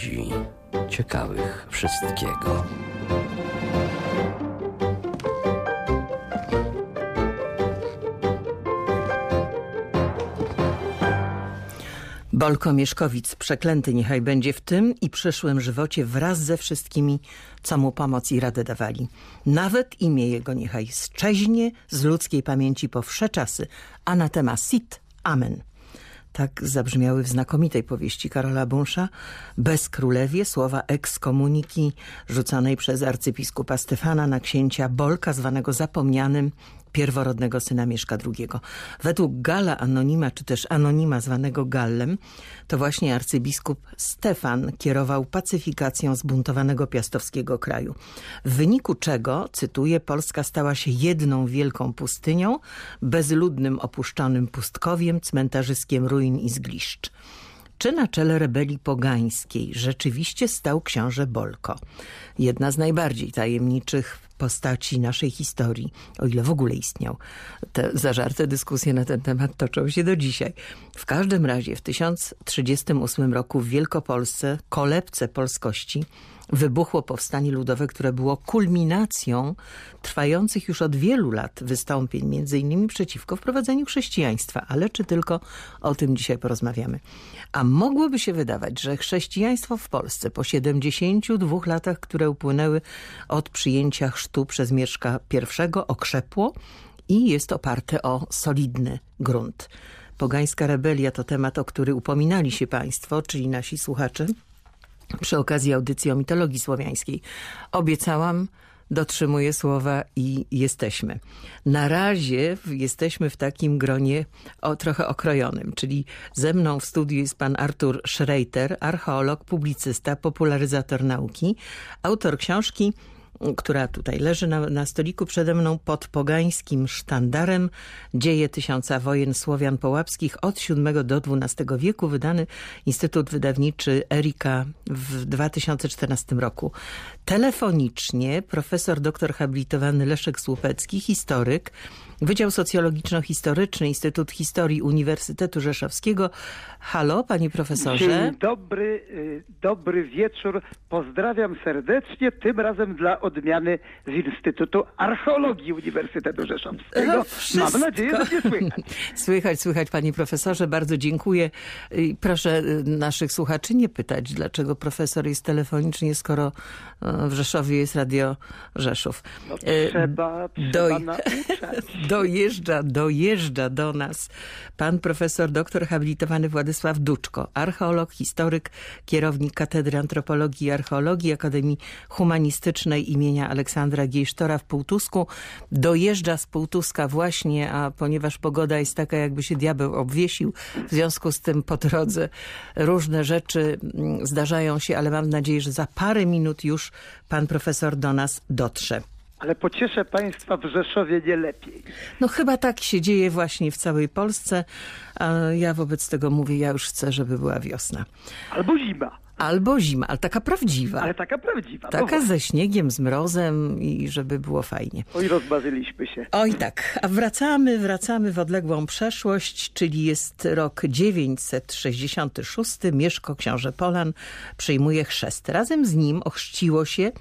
ludzi, ciekawych wszystkiego. Bolko Mieszkowic, przeklęty niechaj będzie w tym i przyszłym żywocie wraz ze wszystkimi, co mu pomoc i radę dawali. Nawet imię jego niechaj szczeźnie z ludzkiej pamięci po wsze czasy. Anatema sit, amen. Tak zabrzmiały w znakomitej powieści Karola Bunsza Bez królewie słowa ekskomuniki rzuconej przez arcybiskupa Stefana na księcia Bolka zwanego zapomnianym pierworodnego syna Mieszka II. Według Gala Anonima, czy też Anonima zwanego Gallem, to właśnie arcybiskup Stefan kierował pacyfikacją zbuntowanego piastowskiego kraju. W wyniku czego, cytuję, Polska stała się jedną wielką pustynią, bezludnym opuszczonym pustkowiem, cmentarzyskiem ruin i zgliszcz czy na czele rebelii pogańskiej rzeczywiście stał książę Bolko. Jedna z najbardziej tajemniczych postaci naszej historii, o ile w ogóle istniał. Te zażarte dyskusje na ten temat toczą się do dzisiaj. W każdym razie w 1038 roku w Wielkopolsce, kolebce polskości, wybuchło powstanie ludowe, które było kulminacją trwających już od wielu lat wystąpień, między innymi przeciwko wprowadzeniu chrześcijaństwa. Ale czy tylko o tym dzisiaj porozmawiamy? A mogłoby się wydawać, że chrześcijaństwo w Polsce po 72 latach, które upłynęły od przyjęcia chrztu przez Mieszka I okrzepło i jest oparte o solidny grunt. Pogańska rebelia to temat, o który upominali się państwo, czyli nasi słuchacze, przy okazji audycji o mitologii słowiańskiej. Obiecałam, dotrzymuję słowa i jesteśmy. Na razie jesteśmy w takim gronie o, trochę okrojonym, czyli ze mną w studiu jest pan Artur Schreiter, archeolog, publicysta, popularyzator nauki, autor książki która tutaj leży na, na stoliku przede mną pod pogańskim sztandarem Dzieje tysiąca wojen Słowian Połapskich od VII do XII wieku, wydany Instytut Wydawniczy Erika w 2014 roku. Telefonicznie profesor doktor habilitowany Leszek Słupecki, historyk, Wydział Socjologiczno-Historyczny, Instytut Historii Uniwersytetu Rzeszowskiego. Halo, panie profesorze. Dzień dobry, y, dobry wieczór. Pozdrawiam serdecznie, tym razem dla odmiany z Instytutu Archeologii Uniwersytetu Rzeszowskiego. No, Mam nadzieję, że mnie słychać. Słychać, słychać, panie profesorze. Bardzo dziękuję. Proszę y, naszych słuchaczy nie pytać, dlaczego profesor jest telefonicznie, skoro y, w Rzeszowie jest Radio Rzeszów. No, trzeba, trzeba Do... nauczać. dojeżdża, dojeżdża do nas pan profesor doktor habilitowany Władysław Duczko, archeolog, historyk, kierownik Katedry Antropologii i Archeologii Akademii Humanistycznej imienia Aleksandra Giejsztora w Półtusku. Dojeżdża z Półtuska właśnie, a ponieważ pogoda jest taka, jakby się diabeł obwiesił, w związku z tym po drodze różne rzeczy mm, zdarzają się, ale mam nadzieję, że za parę minut już pan profesor do nas dotrze. Ale pocieszę państwa w Rzeszowie nie lepiej. No chyba tak się dzieje właśnie w całej Polsce. A ja wobec tego mówię, ja już chcę, żeby była wiosna. Albo zima. Albo zima, ale taka prawdziwa. Ale taka prawdziwa. Taka ze śniegiem, z mrozem i żeby było fajnie. Oj, rozmarzyliśmy się. Oj tak, a wracamy, wracamy w odległą przeszłość, czyli jest rok 966. Mieszko książę Polan przyjmuje chrzest. Razem z nim ochrzciło się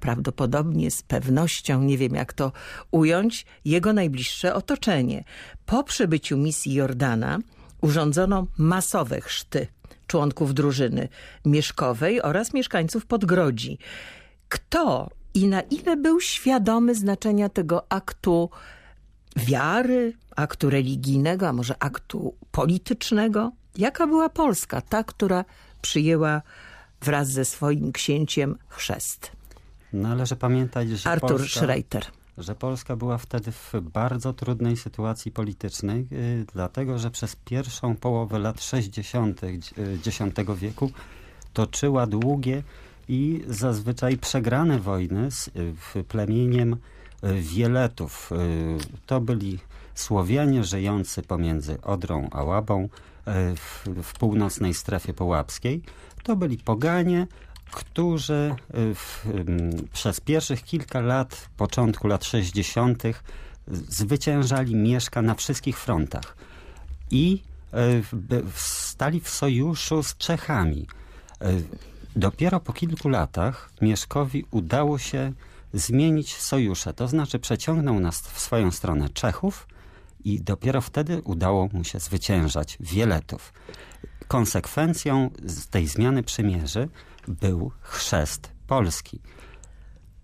prawdopodobnie z pewnością, nie wiem jak to ująć, jego najbliższe otoczenie. Po przybyciu misji Jordana urządzono masowe chrzty członków drużyny mieszkowej oraz mieszkańców Podgrodzi. Kto i na ile był świadomy znaczenia tego aktu wiary, aktu religijnego, a może aktu politycznego? Jaka była Polska, ta, która przyjęła wraz ze swoim księciem chrzest? Należy pamiętać, że Artur Polska, Schreiter. że Polska była wtedy w bardzo trudnej sytuacji politycznej, yy, dlatego że przez pierwszą połowę lat 60. X wieku toczyła długie i zazwyczaj przegrane wojny z y, plemieniem y, Wieletów. Y, To byli Słowianie żyjący pomiędzy Odrą a Łabą y, w, w północnej strefie połapskiej. To byli poganie, którzy y, w, przez pierwszych kilka lat, początku lat 60. zwyciężali Mieszka na wszystkich frontach i y, stali w sojuszu z Czechami. Dopiero po kilku latach Mieszkowi udało się zmienić sojusze, to znaczy przeciągnął nas w swoją stronę Czechów i dopiero wtedy udało mu się zwyciężać Wieletów. Konsekwencją tej zmiany przymierzy był chrzest Polski.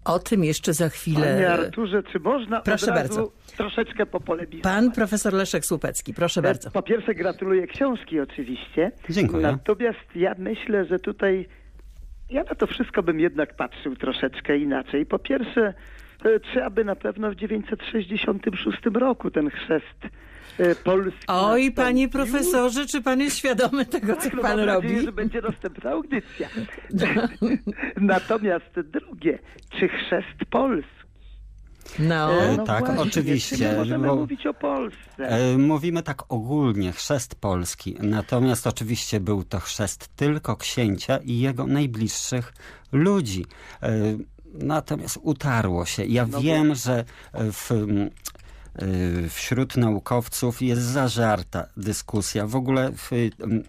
O tym jeszcze za chwilę. Panie Arturze, czy można Proszę od razu bardzo. troszeczkę popolemizować? Pan profesor Leszek Słupecki, proszę bardzo. Po pierwsze gratuluję książki oczywiście. Dziękuję. Natomiast ja myślę, że tutaj ja na to wszystko bym jednak patrzył troszeczkę inaczej. Po pierwsze, e, trzeba by na pewno w 966 roku ten chrzest e, polski... Oj, panie profesorze, czy pan jest świadomy tego, co Tak, no pan mam robi? nadzieję, że będzie następna audycja. Natomiast drugie, czy chrzest polski? No, E, E, tak, właśnie, oczywiście, możemy bo- mówić o Polsce? E, Mówimy tak ogólnie, chrzest Polski. Natomiast oczywiście był to chrzest tylko księcia i jego najbliższych ludzi. Natomiast utarło się. Ja No wiem, że w, wśród naukowców jest zażarta dyskusja. W ogóle w, mm,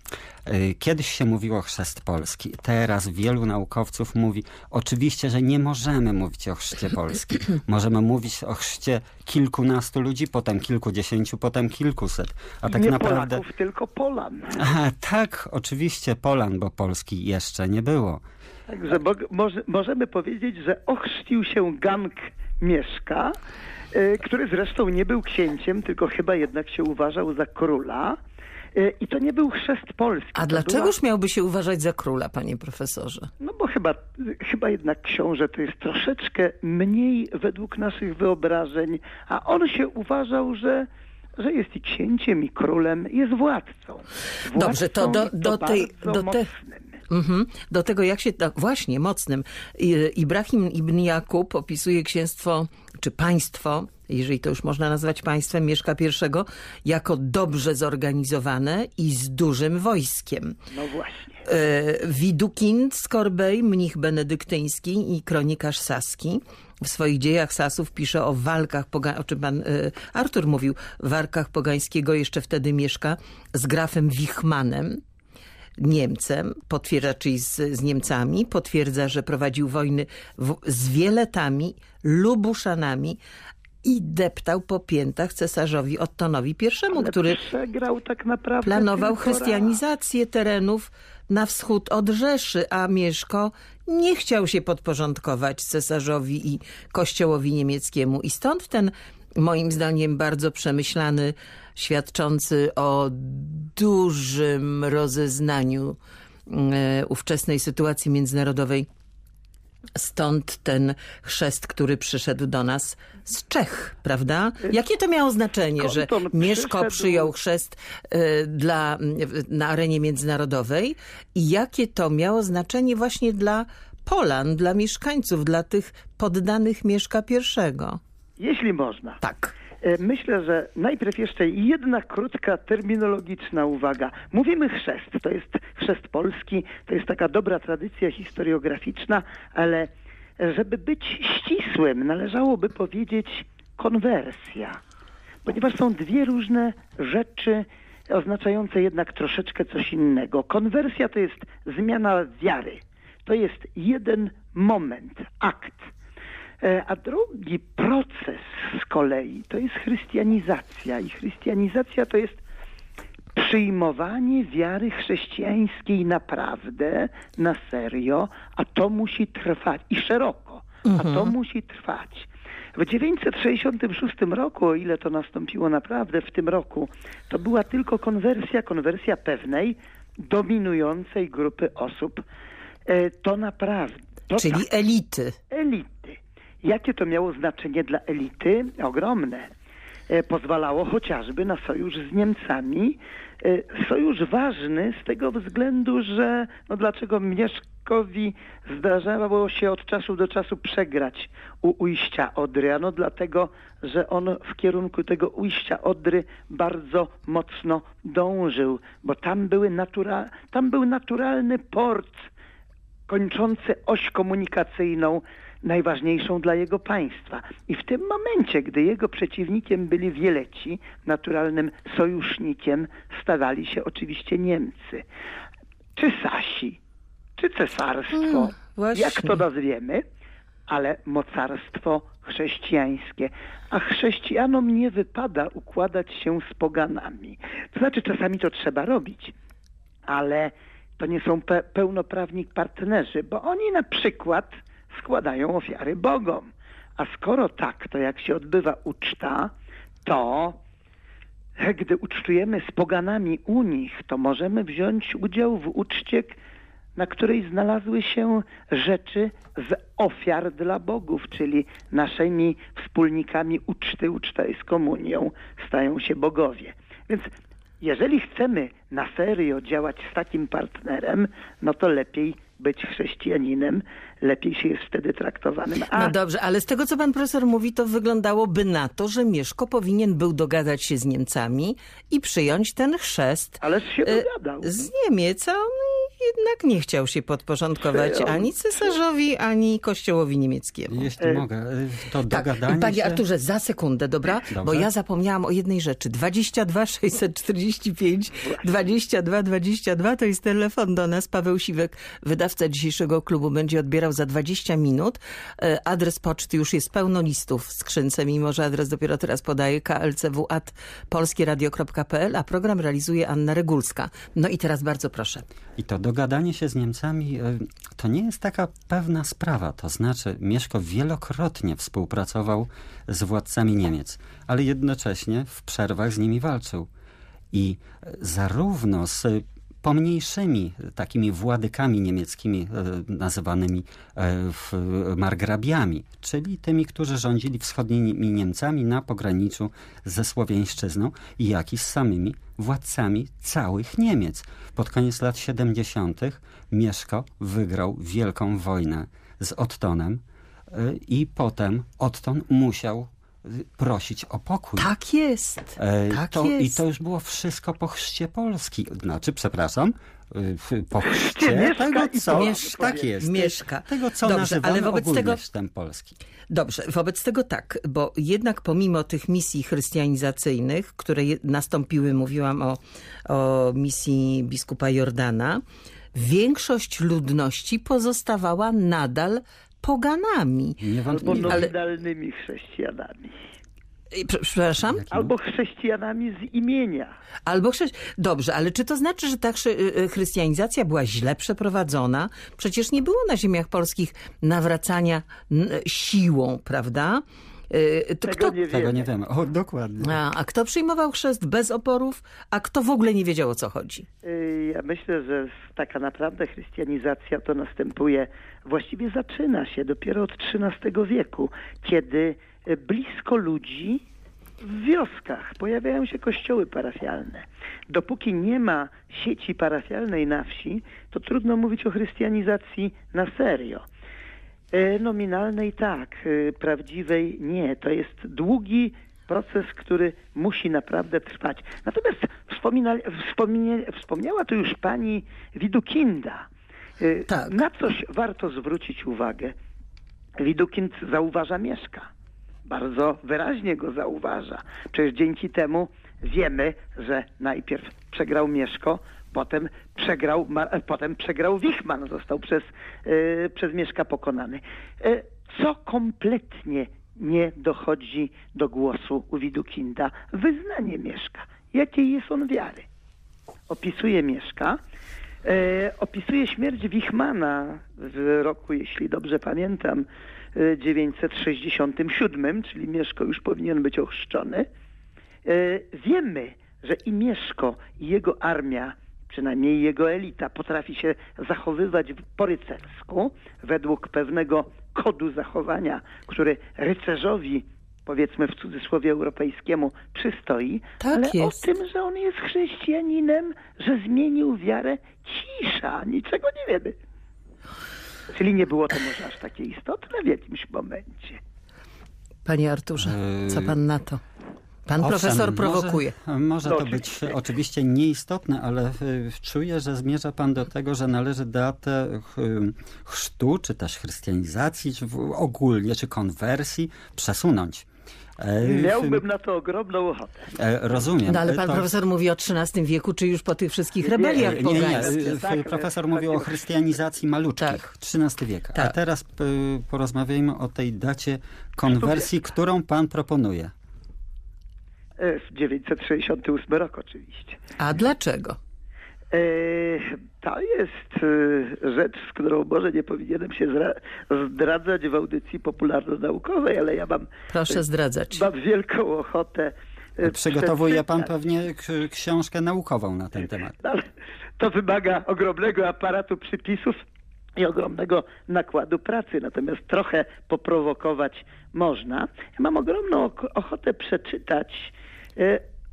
e, kiedyś się mówiło chrzest Polski. Teraz wielu naukowców mówi oczywiście, że nie możemy mówić o chrzcie Polski. Możemy mówić o chrzcie kilkunastu ludzi, potem kilkudziesięciu, potem kilkuset. A tak nie naprawdę... Polaków, tylko Polan. A, tak, oczywiście Polan, bo Polski jeszcze nie było. Także bo, może, możemy powiedzieć, że ochrzcił się gang Mieszka, e, który zresztą nie był księciem, tylko chyba jednak się uważał za króla. E, I to nie był chrzest polski. a dlaczegoż miałby się uważać za króla, panie profesorze? Była, no bo chyba, chyba jednak książę to jest troszeczkę mniej według naszych wyobrażeń, a on się uważał, że że jest i księciem, i królem, jest władcą. Dobrze, to do- Władcą do tej- do te-. Mhm. Do tego jak się, tak, właśnie mocnym, Ibrahim ibn Jakub opisuje księstwo, czy państwo, jeżeli to już można nazwać państwem Mieszka I, jako dobrze zorganizowane i z dużym wojskiem. No właśnie. E, Widukind z Korbej, mnich benedyktyński i kronikarz saski. W swoich dziejach Sasów pisze o walkach, o czym pan e, Artur mówił, walkach pogańskiego jeszcze wtedy mieszka z grafem Wichmanem. Niemcem, potwierdza, czyli z, z Niemcami, potwierdza, że prowadził wojny w, z Wieletami, Lubuszanami i deptał po piętach cesarzowi Ottonowi I, Ale który tak planował raz. chrystianizację terenów na wschód od Rzeszy, a Mieszko nie chciał się podporządkować cesarzowi i kościołowi niemieckiemu. I stąd ten, moim zdaniem, bardzo przemyślany, świadczący o dużym rozeznaniu e, ówczesnej sytuacji międzynarodowej Stąd ten chrzest, który przyszedł do nas z Czech, prawda? Jakie to miało znaczenie, że Mieszko przyjął chrzest y, dla, na arenie międzynarodowej i jakie to miało znaczenie właśnie dla Polan, dla mieszkańców, dla tych poddanych Mieszka I? Jeśli można. Tak. E, Myślę, że najpierw jeszcze jedna krótka terminologiczna uwaga. Mówimy chrzest, to jest chrzest polski, to jest taka dobra tradycja historiograficzna, ale żeby być ścisłym, należałoby powiedzieć konwersja, ponieważ są dwie różne rzeczy oznaczające jednak troszeczkę coś innego. Konwersja to jest zmiana wiary. To jest jeden moment, akt. E, A drugi proces z kolei to jest chrystianizacja. I chrystianizacja to jest przyjmowanie wiary chrześcijańskiej naprawdę, na serio, a to musi trwać i szeroko, a to musi trwać. W 966 roku, o ile to nastąpiło naprawdę w tym roku, to była tylko konwersja, konwersja pewnej dominującej grupy osób. E, To naprawdę. To Czyli tak elity. elity. Jakie to miało znaczenie dla elity? Ogromne. E, Pozwalało chociażby na sojusz z Niemcami. E, Sojusz ważny z tego względu, że no dlaczego Mieszkowi zdarzało się od czasu do czasu przegrać u ujścia Odry? Ano dlatego, że on w kierunku tego ujścia Odry bardzo mocno dążył, bo tam, były natura- tam był naturalny port kończący oś komunikacyjną najważniejszą dla jego państwa. I w tym momencie, gdy jego przeciwnikiem byli Wieleci, naturalnym sojusznikiem stawali się oczywiście Niemcy. Czy Sasi, czy cesarstwo, Mm, jak to nazwiemy, ale mocarstwo chrześcijańskie. A chrześcijanom nie wypada układać się z poganami. To znaczy, czasami to trzeba robić, ale to nie są pe- pełnoprawni partnerzy, bo oni na przykład składają ofiary Bogom. A skoro tak, to jak się odbywa uczta, to gdy ucztujemy z poganami u nich, to możemy wziąć udział w uczcie, na której znalazły się rzeczy z ofiar dla bogów, czyli naszymi wspólnikami uczty, uczta jest komunią, stają się bogowie. Więc jeżeli chcemy na serio działać z takim partnerem, no to lepiej być chrześcijaninem, lepiej się jest wtedy traktowanym. A No dobrze, ale z tego, co pan profesor mówi, to wyglądałoby na to, że Mieszko powinien był dogadać się z Niemcami i przyjąć ten chrzest ależ się e, dogadał. z Niemiec, a on jednak nie chciał się podporządkować ani cesarzowi, ani kościołowi niemieckiemu. Jeśli mogę, y, to Tak, dogadanie panie się... Arturze, za sekundę, dobra? Bo Dobrze. ja zapomniałam o jednej rzeczy. 22 645 22 22 to jest telefon do nas. Paweł Siwek, wydawca dzisiejszego klubu, będzie odbierał za 20 minut. E, Adres poczty już jest pełno listów w skrzynce, mimo że adres dopiero teraz podaje klcw.polskieradio.pl, a program realizuje Anna Regulska. No i teraz bardzo proszę. I to dogadanie się z Niemcami y, to nie jest taka pewna sprawa. To znaczy, Mieszko wielokrotnie współpracował z władcami Niemiec, ale jednocześnie w przerwach z nimi walczył. I y, zarówno z pomniejszymi takimi władykami niemieckimi, y, nazywanymi margrabiami, czyli tymi, którzy rządzili wschodnimi Niemcami na pograniczu ze Słowiańszczyzną, jak i z samymi władcami całych Niemiec. Pod koniec lat 70. Mieszko wygrał wielką wojnę z Ottonem y, i potem Otton musiał y, prosić o pokój. Tak jest. E, Tak to, I jest. to już było wszystko po chrzcie Polski. Znaczy, przepraszam, po chrzcie Mieszka tego, co... Mieszka. Tak jest. Mieszka. Tego, co Dobrze, ale wobec ogólnie tego- chrztem Polski. Dobrze, wobec tego tak, bo jednak pomimo tych misji chrystianizacyjnych, które nastąpiły, mówiłam o, o misji biskupa Jordana, większość ludności pozostawała nadal poganami. Albo Niewątpliwie. ale- nominalnymi chrześcijanami. Przepraszam? Albo chrześcijanami z imienia. Albo chrześ... Dobrze, ale czy to znaczy, że ta chrze- y, y, chrystianizacja była źle przeprowadzona? Przecież nie było na ziemiach polskich nawracania siłą, prawda? Y, To Tego kto, nie Tego nie wiemy. O, dokładnie. A, a kto przyjmował chrzest bez oporów, a kto w ogóle nie wiedział o co chodzi? Ja myślę, że taka naprawdę chrystianizacja to następuje, właściwie zaczyna się dopiero od XIII wieku, kiedy blisko ludzi w wioskach pojawiają się kościoły parafialne. Dopóki nie ma sieci parafialnej na wsi, to trudno mówić o chrystianizacji na serio. E, Nominalnej tak, e, prawdziwej nie. To jest długi proces, który musi naprawdę trwać. Natomiast wspomniała tu już pani Widukinda. E, Tak. Na coś warto zwrócić uwagę. Widukind zauważa Mieszka. Bardzo wyraźnie go zauważa. Przecież dzięki temu wiemy, że najpierw przegrał Mieszko, potem przegrał, e, potem przegrał Wichman, został przez, e, przez Mieszka pokonany. E, co kompletnie nie dochodzi do głosu u Widukinda? Wyznanie Mieszka. Jakiej jest on wiary? Opisuje Mieszka. E, opisuje śmierć Wichmana w roku, jeśli dobrze pamiętam, 967, czyli Mieszko już powinien być ochrzczony. E, wiemy, że i Mieszko, i jego armia, przynajmniej jego elita, potrafi się zachowywać po rycersku, według pewnego kodu zachowania, który rycerzowi, powiedzmy w cudzysłowie europejskiemu, przystoi, Tak ale jest. o tym, że on jest chrześcijaninem, że zmienił wiarę, cisza, niczego nie wiemy. Czyli nie było to może aż takie istotne w jakimś momencie. Panie Arturze, co pan na to? Pan Owszem, profesor może- prowokuje. Może, No, to być oczywiście. nieistotne, ale y, czuję, że zmierza pan do tego, że należy datę ch- chrztu, czy też chrystianizacji, czy ogólnie, czy konwersji przesunąć. E, Miałbym na to ogromną ochotę. e, Rozumiem. No ale E, pan to- profesor mówi o XIII wieku, czy już po tych wszystkich rebeliach Nie, nie, pogańskich. e, Tak, profesor tak, mówi o tak. chrystianizacji maluczkich, Tak. XIII wiek. A Tak. teraz porozmawiajmy o tej dacie konwersji, którą pan proponuje. E, w 968 rok oczywiście. A dlaczego? E, To jest e, rzecz, z którą może nie powinienem się zdradzać w audycji popularno-naukowej, ale ja mam, Proszę zdradzać. mam wielką ochotę. e, Przygotowuje pan pewnie książkę naukową na ten temat. No, ale to wymaga ogromnego aparatu przypisów i ogromnego nakładu pracy, natomiast trochę poprowokować można. Ja mam ogromną ochotę przeczytać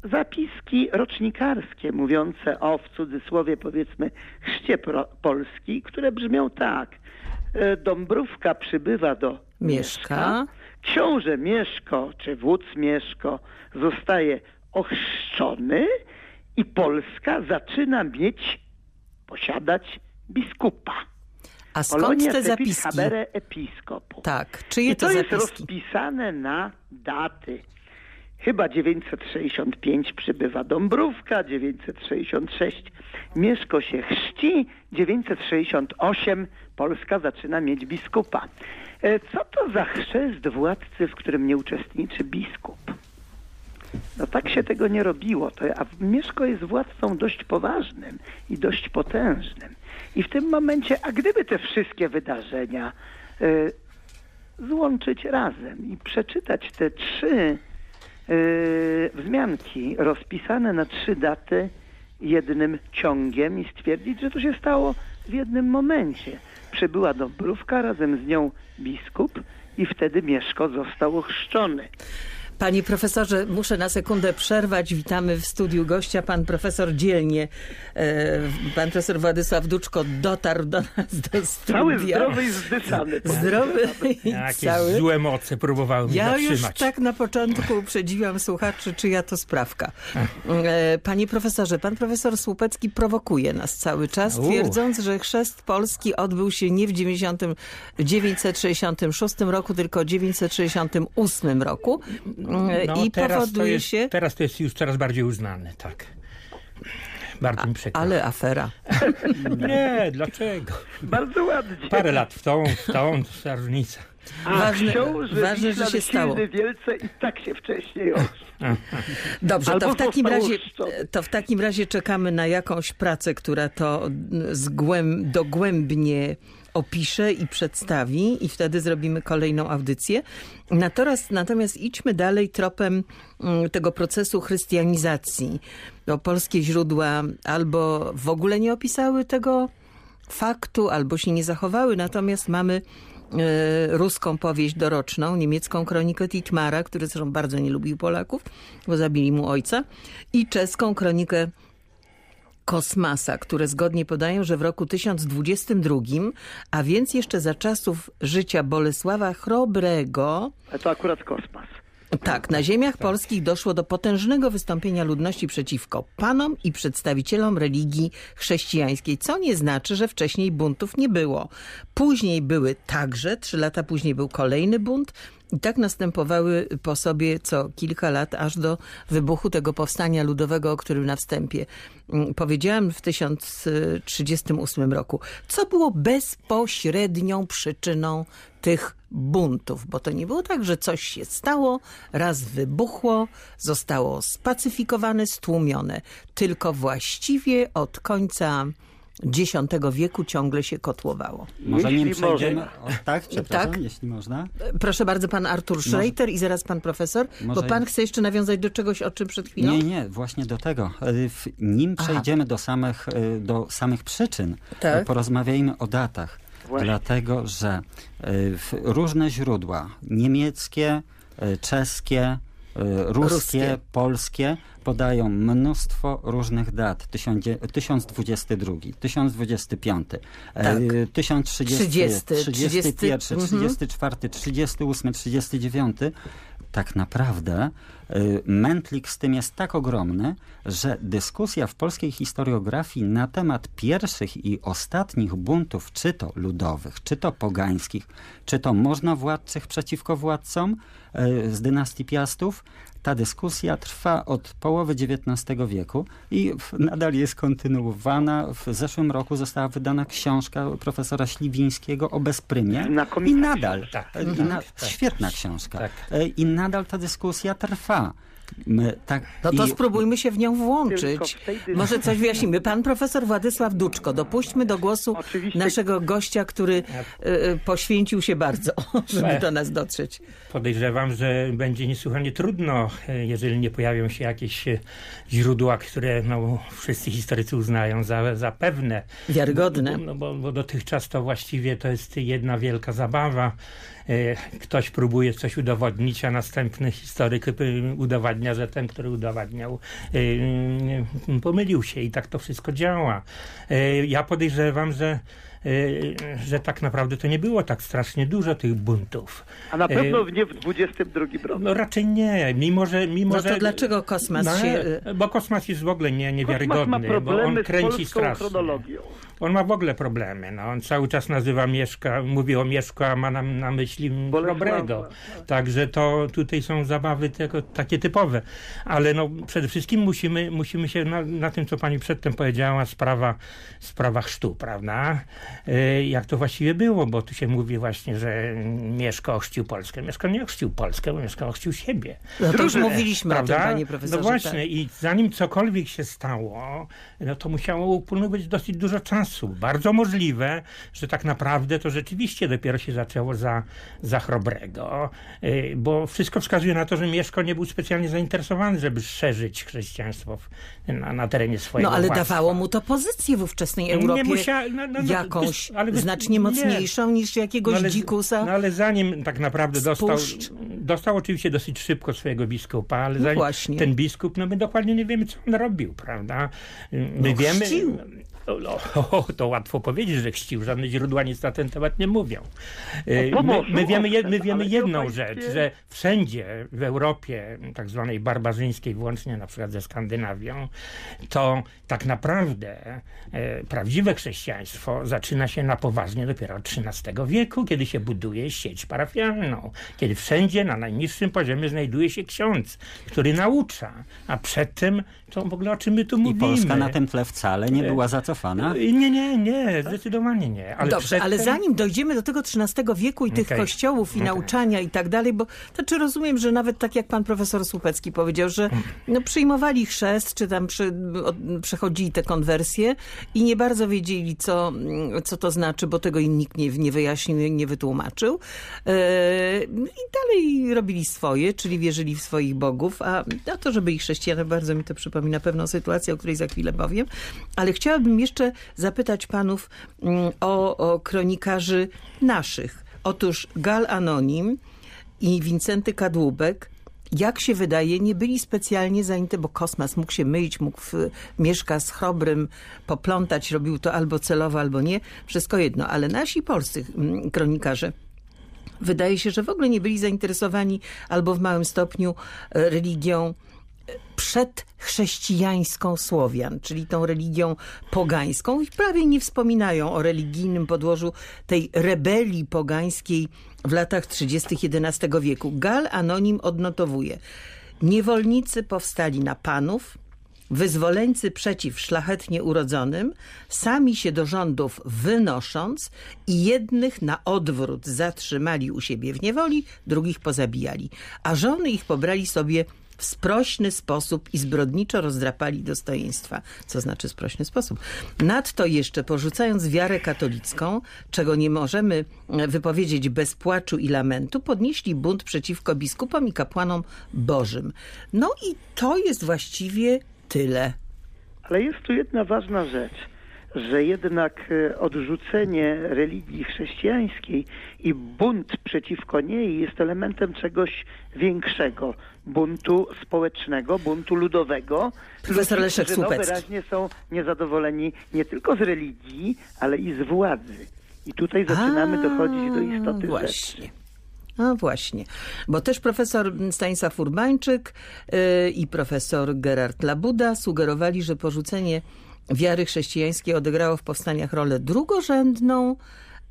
zapiski rocznikarskie mówiące o, w cudzysłowie powiedzmy, chrzcie pro- Polski, które brzmią tak. E, Dąbrówka przybywa do Mieszka. Książę Mieszko, czy wódz Mieszko zostaje ochrzczony i Polska zaczyna mieć, posiadać biskupa. A skąd Polonia te zapiski? habere episcopu. Tak, czyje I to to jest zapiski? rozpisane na daty. Chyba 965 przybywa Dąbrówka, 966 Mieszko się chrzci, 968 Polska zaczyna mieć biskupa. E, Co to za chrzest władcy, w którym nie uczestniczy biskup? No tak się tego nie robiło. To, a Mieszko jest władcą dość poważnym i dość potężnym. I w tym momencie, a gdyby te wszystkie wydarzenia e, złączyć razem i przeczytać te trzy wzmianki rozpisane na trzy daty jednym ciągiem i stwierdzić, że to się stało w jednym momencie. Przybyła Dąbrówka, razem z nią biskup i wtedy Mieszko został ochrzczony. Panie profesorze, muszę na sekundę przerwać. Witamy w studiu gościa, pan profesor dzielnie. E, pan profesor Władysław Duczko dotarł do nas do studia. Cały zdrowy i zdyszany. Zdrowy i Jakieś cały. złe moce próbowały mnie Ja już zatrzymać. tak na początku uprzedziłam słuchaczy, czyja to sprawka. E, Panie profesorze, pan profesor Słupecki prowokuje nas cały czas, twierdząc, że chrzest Polski odbył się nie w 90, 966 roku, tylko w 968 roku. E, No, I teraz to powoduje jest, się... Teraz to jest już coraz bardziej uznane, tak. Bardzo mi przykro. Ale afera. Nie, dlaczego? Bardzo ładnie. Parę lat w tą, w tą, to różnica. A Ważne- książę ważne, że się stało. wielce i tak się wcześniej. Dobrze, to w, takim razie, to w takim razie czekamy na jakąś pracę, która to zgłęb, dogłębnie opisze i przedstawi i wtedy zrobimy kolejną audycję. Natomiast, natomiast idźmy dalej tropem mm, tego procesu chrystianizacji. Polskie źródła albo w ogóle nie opisały tego faktu, albo się nie zachowały, natomiast mamy e, ruską powieść doroczną, niemiecką kronikę Titmara, który zresztą bardzo nie lubił Polaków, bo zabili mu ojca, i czeską kronikę Kosmasa, które zgodnie podają, że w roku 1022, a więc jeszcze za czasów życia Bolesława Chrobrego, A to akurat kosmos. tak, na ziemiach polskich doszło do potężnego wystąpienia ludności przeciwko panom i przedstawicielom religii chrześcijańskiej, co nie znaczy, że wcześniej buntów nie było. Później były także, trzy lata później był kolejny bunt i tak następowały po sobie co kilka lat, aż do wybuchu tego powstania ludowego, o którym na wstępie mm, powiedziałam w 1038 roku. Co było bezpośrednią przyczyną tych buntów, bo to nie było tak, że coś się stało, raz wybuchło, zostało spacyfikowane, stłumione, tylko właściwie od końca X wieku ciągle się kotłowało. Może nim Jeśli przejdziemy... można. O, tak, przepraszam, Tak. jeśli można. Proszę bardzo, pan Artur Schreiter i zaraz pan profesor, bo Może- pan chce jeszcze nawiązać do czegoś, o czym przed chwilą? Nie, nie, właśnie do tego. E, w- Nim Aha. przejdziemy do samych, e, do samych przyczyn, Tak. e, porozmawiajmy o datach. Właśnie. Dlatego, że różne źródła, niemieckie, czeskie, ruskie, Ruskie. polskie, podają mnóstwo różnych dat. Tysiąc- 1022, 1025, Tak. e, 1030, 30, 31, 30, 34, 38, 39. Tak naprawdę mętlik z tym jest tak ogromny, że dyskusja w polskiej historiografii na temat pierwszych i ostatnich buntów, czy to ludowych, czy to pogańskich, czy to możnowładczych przeciwko władcom y, z dynastii Piastów, ta dyskusja trwa od połowy XIX wieku i nadal jest kontynuowana. W zeszłym roku została wydana książka profesora Śliwińskiego o bezprymie i nadal, Tak. i na, Tak. świetna książka, Tak. E, i nadal ta dyskusja trwa. My, tak, No to i- spróbujmy się w nią włączyć. Może coś wyjaśnimy. Pan profesor Władysław Duczko, dopuśćmy do głosu Oczywiście. naszego gościa, który y, poświęcił się bardzo, żeby do nas dotrzeć. Podejrzewam, że będzie niesłychanie trudno, e, jeżeli nie pojawią się jakieś źródła, które no, wszyscy historycy uznają za, za pewne. Wiarygodne. No bo, bo dotychczas to właściwie to jest jedna wielka zabawa. E, Ktoś próbuje coś udowodnić, a następny historyk e, udowadnia, że ten, który udowadniał, e, pomylił się i tak to wszystko działa. E, Ja podejrzewam, że że tak naprawdę to nie było tak strasznie dużo tych buntów. A na E, pewno nie w 22 roku. No raczej nie, mimo że... Mimo, No to że dlaczego kosmas no, się... y, Bo kosmas jest w ogóle nie, niewiarygodny, ma bo problemy on z kręci strasznie. chronologią. On ma w ogóle problemy. No, on cały czas nazywa Mieszka, mówi o Mieszku, a ma na, na myśli Bolesława. Chrobrego. Także to tutaj są zabawy tylko takie typowe. Ale no, przede wszystkim musimy, musimy się na, na tym, co pani przedtem powiedziała, sprawa, sprawa chrztu, prawda? E, Jak to właściwie było, bo tu się mówi właśnie, że Mieszko ochrzcił Polskę. Mieszko nie ochrzcił Polskę, bo Mieszko ochrzcił siebie. No to już mówiliśmy o tym, panie profesorze. No właśnie, tak. i zanim cokolwiek się stało, no to musiało upłynąć dosyć dużo czasu. Bardzo możliwe, że tak naprawdę to rzeczywiście dopiero się zaczęło za, za Chrobrego, y, bo wszystko wskazuje na to, że Mieszko nie był specjalnie zainteresowany, żeby szerzyć chrześcijaństwo w, na, na terenie swojego No ale władztwa. dawało mu to pozycję w ówczesnej Europie. Nie musiał, no, no, no, jakąś ale znacznie nie. mocniejszą niż jakiegoś No ale, dzikusa. No ale zanim tak naprawdę dostał, dostał oczywiście dosyć szybko swojego biskupa, ale No zanim właśnie. ten biskup, no my dokładnie nie wiemy, co on robił, prawda? My No, wiemy... chrzcił. O, o, to łatwo powiedzieć, że chrzcił. Żadne źródła nic na ten temat nie mówią. E, No, My, my wiemy, je- my wiemy jedną rzecz, że wszędzie w Europie, tak zwanej barbarzyńskiej, włącznie na przykład ze Skandynawią, to tak naprawdę e, prawdziwe chrześcijaństwo zaczyna się na poważnie dopiero od XIII wieku, kiedy się buduje sieć parafialną, kiedy wszędzie na najniższym poziomie znajduje się ksiądz, który naucza, a przedtem to w ogóle o czym my tu I mówimy. Polska na tym tle wcale nie była zacofana. Nie, nie, nie, zdecydowanie nie. Ale Dobrze, przedtem... ale zanim dojdziemy do tego XIII wieku i tych Okej. kościołów i Okej. nauczania i tak dalej, bo to czy rozumiem, że nawet tak jak pan profesor Słupecki powiedział, że Hmm. no, przyjmowali chrzest, czy tam przy, od, przechodzili te konwersje i nie bardzo wiedzieli, co, co to znaczy, bo tego im nikt nie, nie wyjaśnił, nie wytłumaczył. E, I dalej robili swoje, czyli wierzyli w swoich bogów, a, to, żeby ich chrześcijanie, bardzo mi to przypomina pewną sytuację, o której za chwilę powiem. Ale chciałabym jeszcze zapytać panów mm, o, o kronikarzy naszych. Otóż Gal Anonim i Wincenty Kadłubek jak się wydaje, nie byli specjalnie zajęte, bo kosmas mógł się mylić, mógł w, mieszka z chrobrym poplątać, robił to albo celowo, albo nie. Wszystko jedno, ale nasi polscy mm, kronikarze wydaje się, że w ogóle nie byli zainteresowani albo w małym stopniu e, religią przedchrześcijańską Słowian, czyli tą religią pogańską i prawie nie wspominają o religijnym podłożu tej rebelii pogańskiej w latach 30. XI wieku. Gal Anonim odnotowuje. Niewolnicy powstali na panów, wyzwoleńcy przeciw szlachetnie urodzonym, sami się do rządów wynosząc i jednych na odwrót zatrzymali u siebie w niewoli, drugich pozabijali, a żony ich pobrali sobie w sprośny sposób i zbrodniczo rozdrapali dostojeństwa. Co znaczy sprośny sposób? Nadto jeszcze porzucając wiarę katolicką, czego nie możemy e, wypowiedzieć bez płaczu i lamentu, podnieśli bunt przeciwko biskupom i kapłanom bożym. No i to jest właściwie tyle. Ale jest tu jedna ważna rzecz. że jednak e, odrzucenie religii chrześcijańskiej i bunt przeciwko niej jest elementem czegoś większego. Buntu społecznego, buntu ludowego. Profesor Leszek Słupecki. wyraźnie są niezadowoleni nie tylko z religii, ale i z władzy. I tutaj zaczynamy dochodzić do istoty rzeczy. Właśnie. No właśnie, bo też profesor Stanisław Urbańczyk yy, i profesor Gerard Labuda sugerowali, że porzucenie wiary chrześcijańskiej odegrało w powstaniach rolę drugorzędną,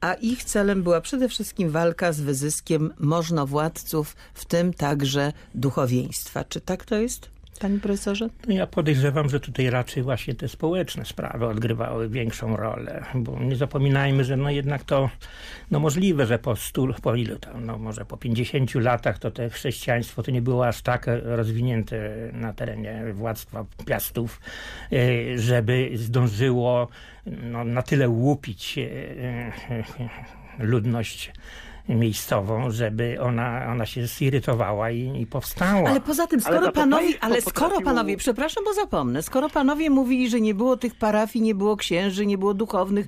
a ich celem była przede wszystkim walka z wyzyskiem możnowładców, w tym także duchowieństwa. Czy tak to jest, panie profesorze? No ja podejrzewam, że tutaj raczej właśnie te społeczne sprawy odgrywały większą rolę, bo nie zapominajmy, że no jednak to no możliwe, że po stu, po ilu tam, no może po 50 latach to te chrześcijaństwo to nie było aż tak rozwinięte na terenie władztwa Piastów, e, żeby zdążyło no, na tyle łupić e, e, ludność miejscową, żeby ona, ona się zirytowała i, i powstała. Ale poza tym, Ale skoro to panowie, ale skoro panowie, przepraszam, bo zapomnę, skoro panowie mówili, że nie było tych parafii, nie było księży, nie było duchownych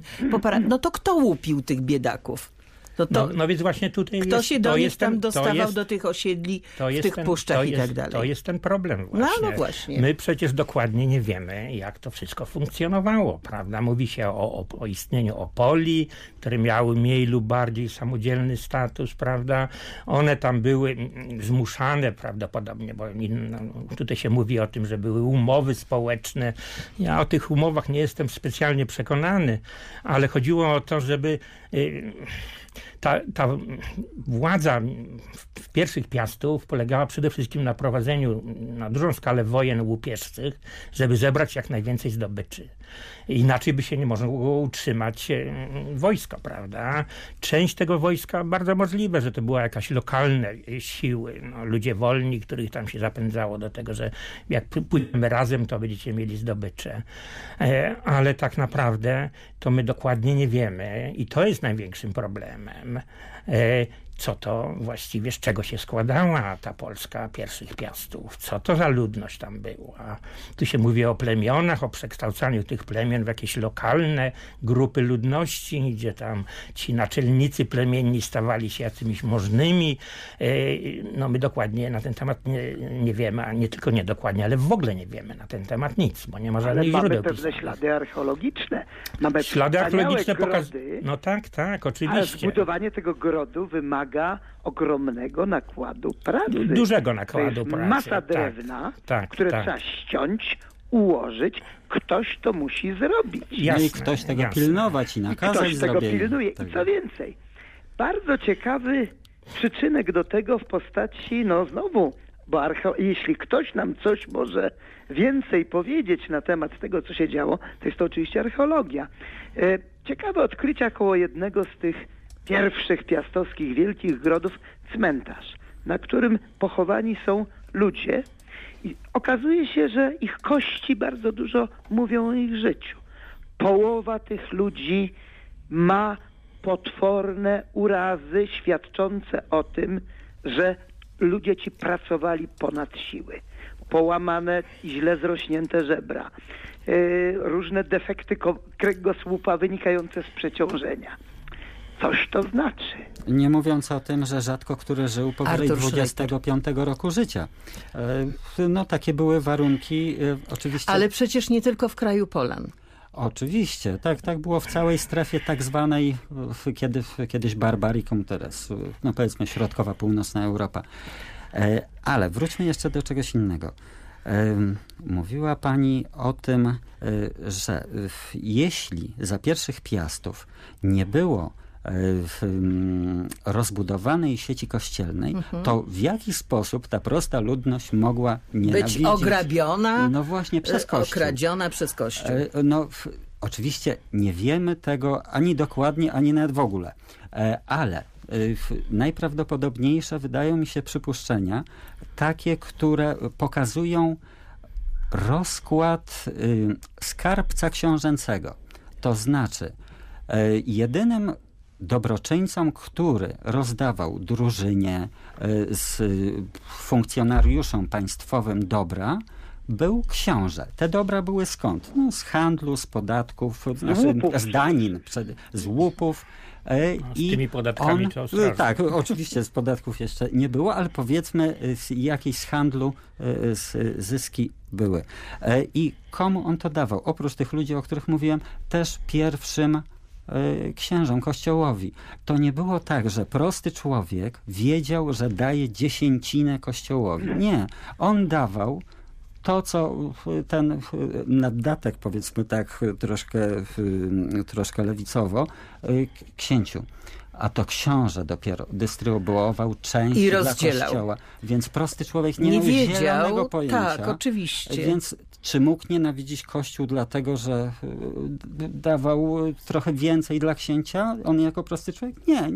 no to kto łupił tych biedaków? No to no, no więc właśnie tutaj kto jest, się to do nich tam ten, dostawał to jest, do tych osiedli to w tych ten, puszczach to i jest, tak dalej? To jest ten problem No, właśnie. no właśnie. My przecież dokładnie nie wiemy, jak to wszystko funkcjonowało, prawda? Mówi się o, o, o istnieniu opoli, które miały mniej lub bardziej samodzielny status, prawda? One tam były mm, zmuszane prawdopodobnie, bo no, tutaj się mówi o tym, że były umowy społeczne. Ja o tych umowach nie jestem specjalnie przekonany, ale chodziło o to, żeby y, ta, ta władza w- pierwszych piastów polegała przede wszystkim na prowadzeniu na dużą skalę wojen łupieżcych, żeby zebrać jak najwięcej zdobyczy. Inaczej by się nie mogło utrzymać e, wojsko, prawda? Część tego wojska, bardzo możliwe, że to była jakaś lokalne siły, no, ludzie wolni, których tam się zapędzało do tego, że jak pó- pójdziemy razem, to będziecie mieli zdobycze. E, Ale tak naprawdę to my dokładnie nie wiemy i to jest największym problemem. E, Co to właściwie, z czego się składała ta Polska pierwszych piastów? Co to za ludność tam była? Tu się mówi o plemionach, o przekształcaniu tych plemion w jakieś lokalne grupy ludności, gdzie tam ci naczelnicy plemienni stawali się jakimiś możnymi. E, No my dokładnie na ten temat nie, nie wiemy, a nie tylko niedokładnie, ale w ogóle nie wiemy na ten temat nic, bo nie ma Ale żadnych mamy źródeł pewne pisanych. ślady archeologiczne. Mamy Ślady archeologiczne pokazują. No tak, tak, ale oczywiście. zbudowanie tego grodu wymaga ogromnego nakładu pracy. Du- dużego To nakładu jest pracy. masa tak. drewna, tak, które tak. trzeba ściąć, ułożyć. Ktoś to musi zrobić. No i Jasne, ktoś tego jasne. pilnować i nakazać Ktoś tego zrobienie pilnuje. I co więcej, bardzo ciekawy przyczynek do tego w postaci, no znowu, bo archeo- jeśli ktoś nam coś może więcej powiedzieć na temat tego, co się działo, to jest to oczywiście archeologia. E, Ciekawe odkrycia koło jednego z tych pierwszych piastowskich wielkich grodów, cmentarz, na którym pochowani są ludzie i okazuje się, że ich kości bardzo dużo mówią o ich życiu. Połowa tych ludzi ma potworne urazy świadczące o tym, że ludzie ci pracowali ponad siły. Połamane i źle zrośnięte żebra, yy, różne defekty kręgosłupa wynikające z przeciążenia. Coś to znaczy. Nie mówiąc o tym, że rzadko który żył powyżej Artur 25 roku życia. E, No takie były warunki e, oczywiście. Ale przecież nie tylko w kraju Polan. Oczywiście, tak, tak było w całej strefie tak zwanej, kiedy, kiedyś barbariką, teraz no powiedzmy środkowa, północna Europa. E, Ale wróćmy jeszcze do czegoś innego. Mówiła Pani o tym, e, że jeśli za pierwszych piastów nie było e, rozbudowanej sieci kościelnej, to w jaki sposób ta prosta ludność mogła nienawidzić... Być ograbiona, No właśnie, przez e, kościół. okradziona przez kościół. E, No, w, oczywiście nie wiemy tego ani dokładnie, ani nawet w ogóle, E, ale e, najprawdopodobniejsze wydają mi się przypuszczenia takie, które pokazują rozkład y, skarbca książęcego. To znaczy, e, jedynym dobroczyńcom, który rozdawał drużynie e, z funkcjonariuszom państwowym dobra, był książę. Te dobra były skąd? No, z handlu, z podatków, znaczy, łupów. z danin, z łupów. e, No, z i tymi podatkami on, ostrożnie. Tak, oczywiście z podatków jeszcze nie było, ale powiedzmy e, z jakiejś z handlu e, z, zyski były. E, I komu on to dawał? Oprócz tych ludzi, o których mówiłem, też pierwszym e, księżom, kościołowi. To nie było tak, że prosty człowiek wiedział, że daje dziesięcinę kościołowi. Nie. On dawał to, co ten naddatek, powiedzmy tak, troszkę, troszkę lewicowo, k- księciu. A to książę dopiero dystrybuował część I dla rozdzielał. kościoła. Więc prosty człowiek nie, Nie miał wiedział. pojęcia. Tak, oczywiście. Więc czy mógł nienawidzić Kościół dlatego, że d- dawał trochę więcej dla księcia? On jako prosty człowiek? Nie.